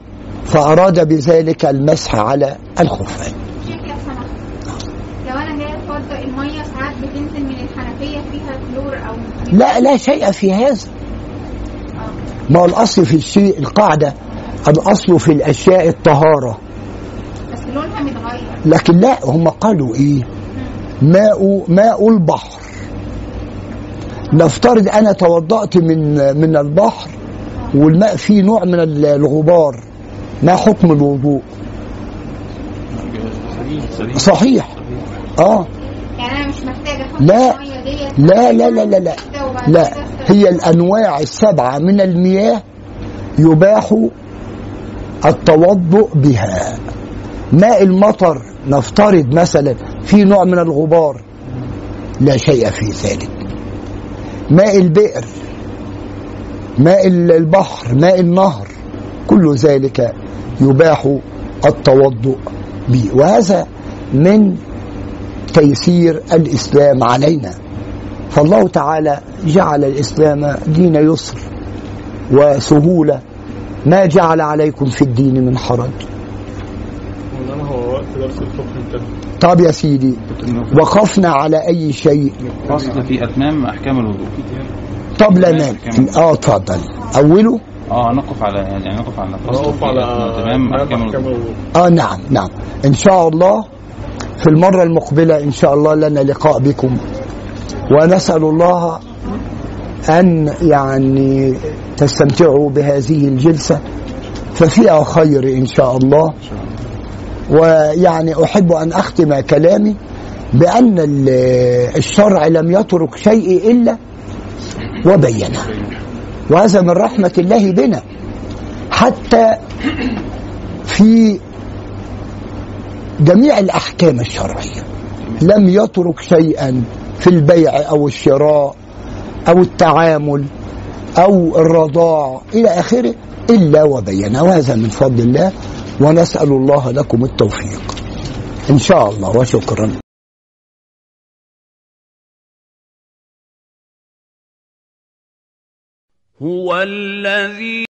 C: فأراد بذلك المسح على الخفين
G: شيخ لو سمحت لو أنا جاية اتوضا الميه ساعات بتنزل من الحنفيه فيها كلور أو
C: لا لا شيء في هذا. ما هو الأصل في الشيء القاعدة الأصل في الأشياء الطهارة.
G: بس لونها متغير.
C: لكن لا هم قالوا إيه؟ ماء ماء البحر. نفترض أنا توضأت من من البحر والماء فيه نوع من الغبار. ما حكم الوضوء؟ صحيح.
G: آه. أنا مش محتاجة أحط
C: لا. لا لا لا لا لا لا. هي الأنواع السبعة من المياه يباح التوضؤ بها. ماء المطر نفترض مثلا في نوع من الغبار لا شيء في ذلك. ماء البئر ماء البحر ماء النهر كل ذلك يباح التوضؤ به. وهذا من تيسير الإسلام علينا. فالله تعالى جعل الإسلام دين يسر وسهولة. ما جعل عليكم في الدين من حرج. طب يا سيدي وقفنا على أي شيء؟
E: فصل في أتمام أحكام الوضوء.
C: طب لا نام آه اتفضل. أوله؟
E: آه نقف على يعني نقف على فصل
I: نقف
E: في
I: على
E: أتمام أحكام الوضوء
I: الوضوء.
C: آه نعم نعم. إن شاء الله في المرة المقبلة إن شاء الله لنا لقاء بكم. ونسأل الله أن يعني تستمتعوا بهذه الجلسة. ففيها خير إن شاء الله. ويعني أحب أن أختم كلامي بأن ال- الشرع لم يترك شيء إلا وبينه. وهذا من رحمة الله بنا. حتى في جميع الأحكام الشرعية. لم يترك شيئا في البيع أو الشراء أو التعامل أو الرضاع إلى آخره إلا وبينه. وهذا من فضل الله ونسأل الله لكم التوفيق. إن شاء الله وشكرا.
A: هو الذي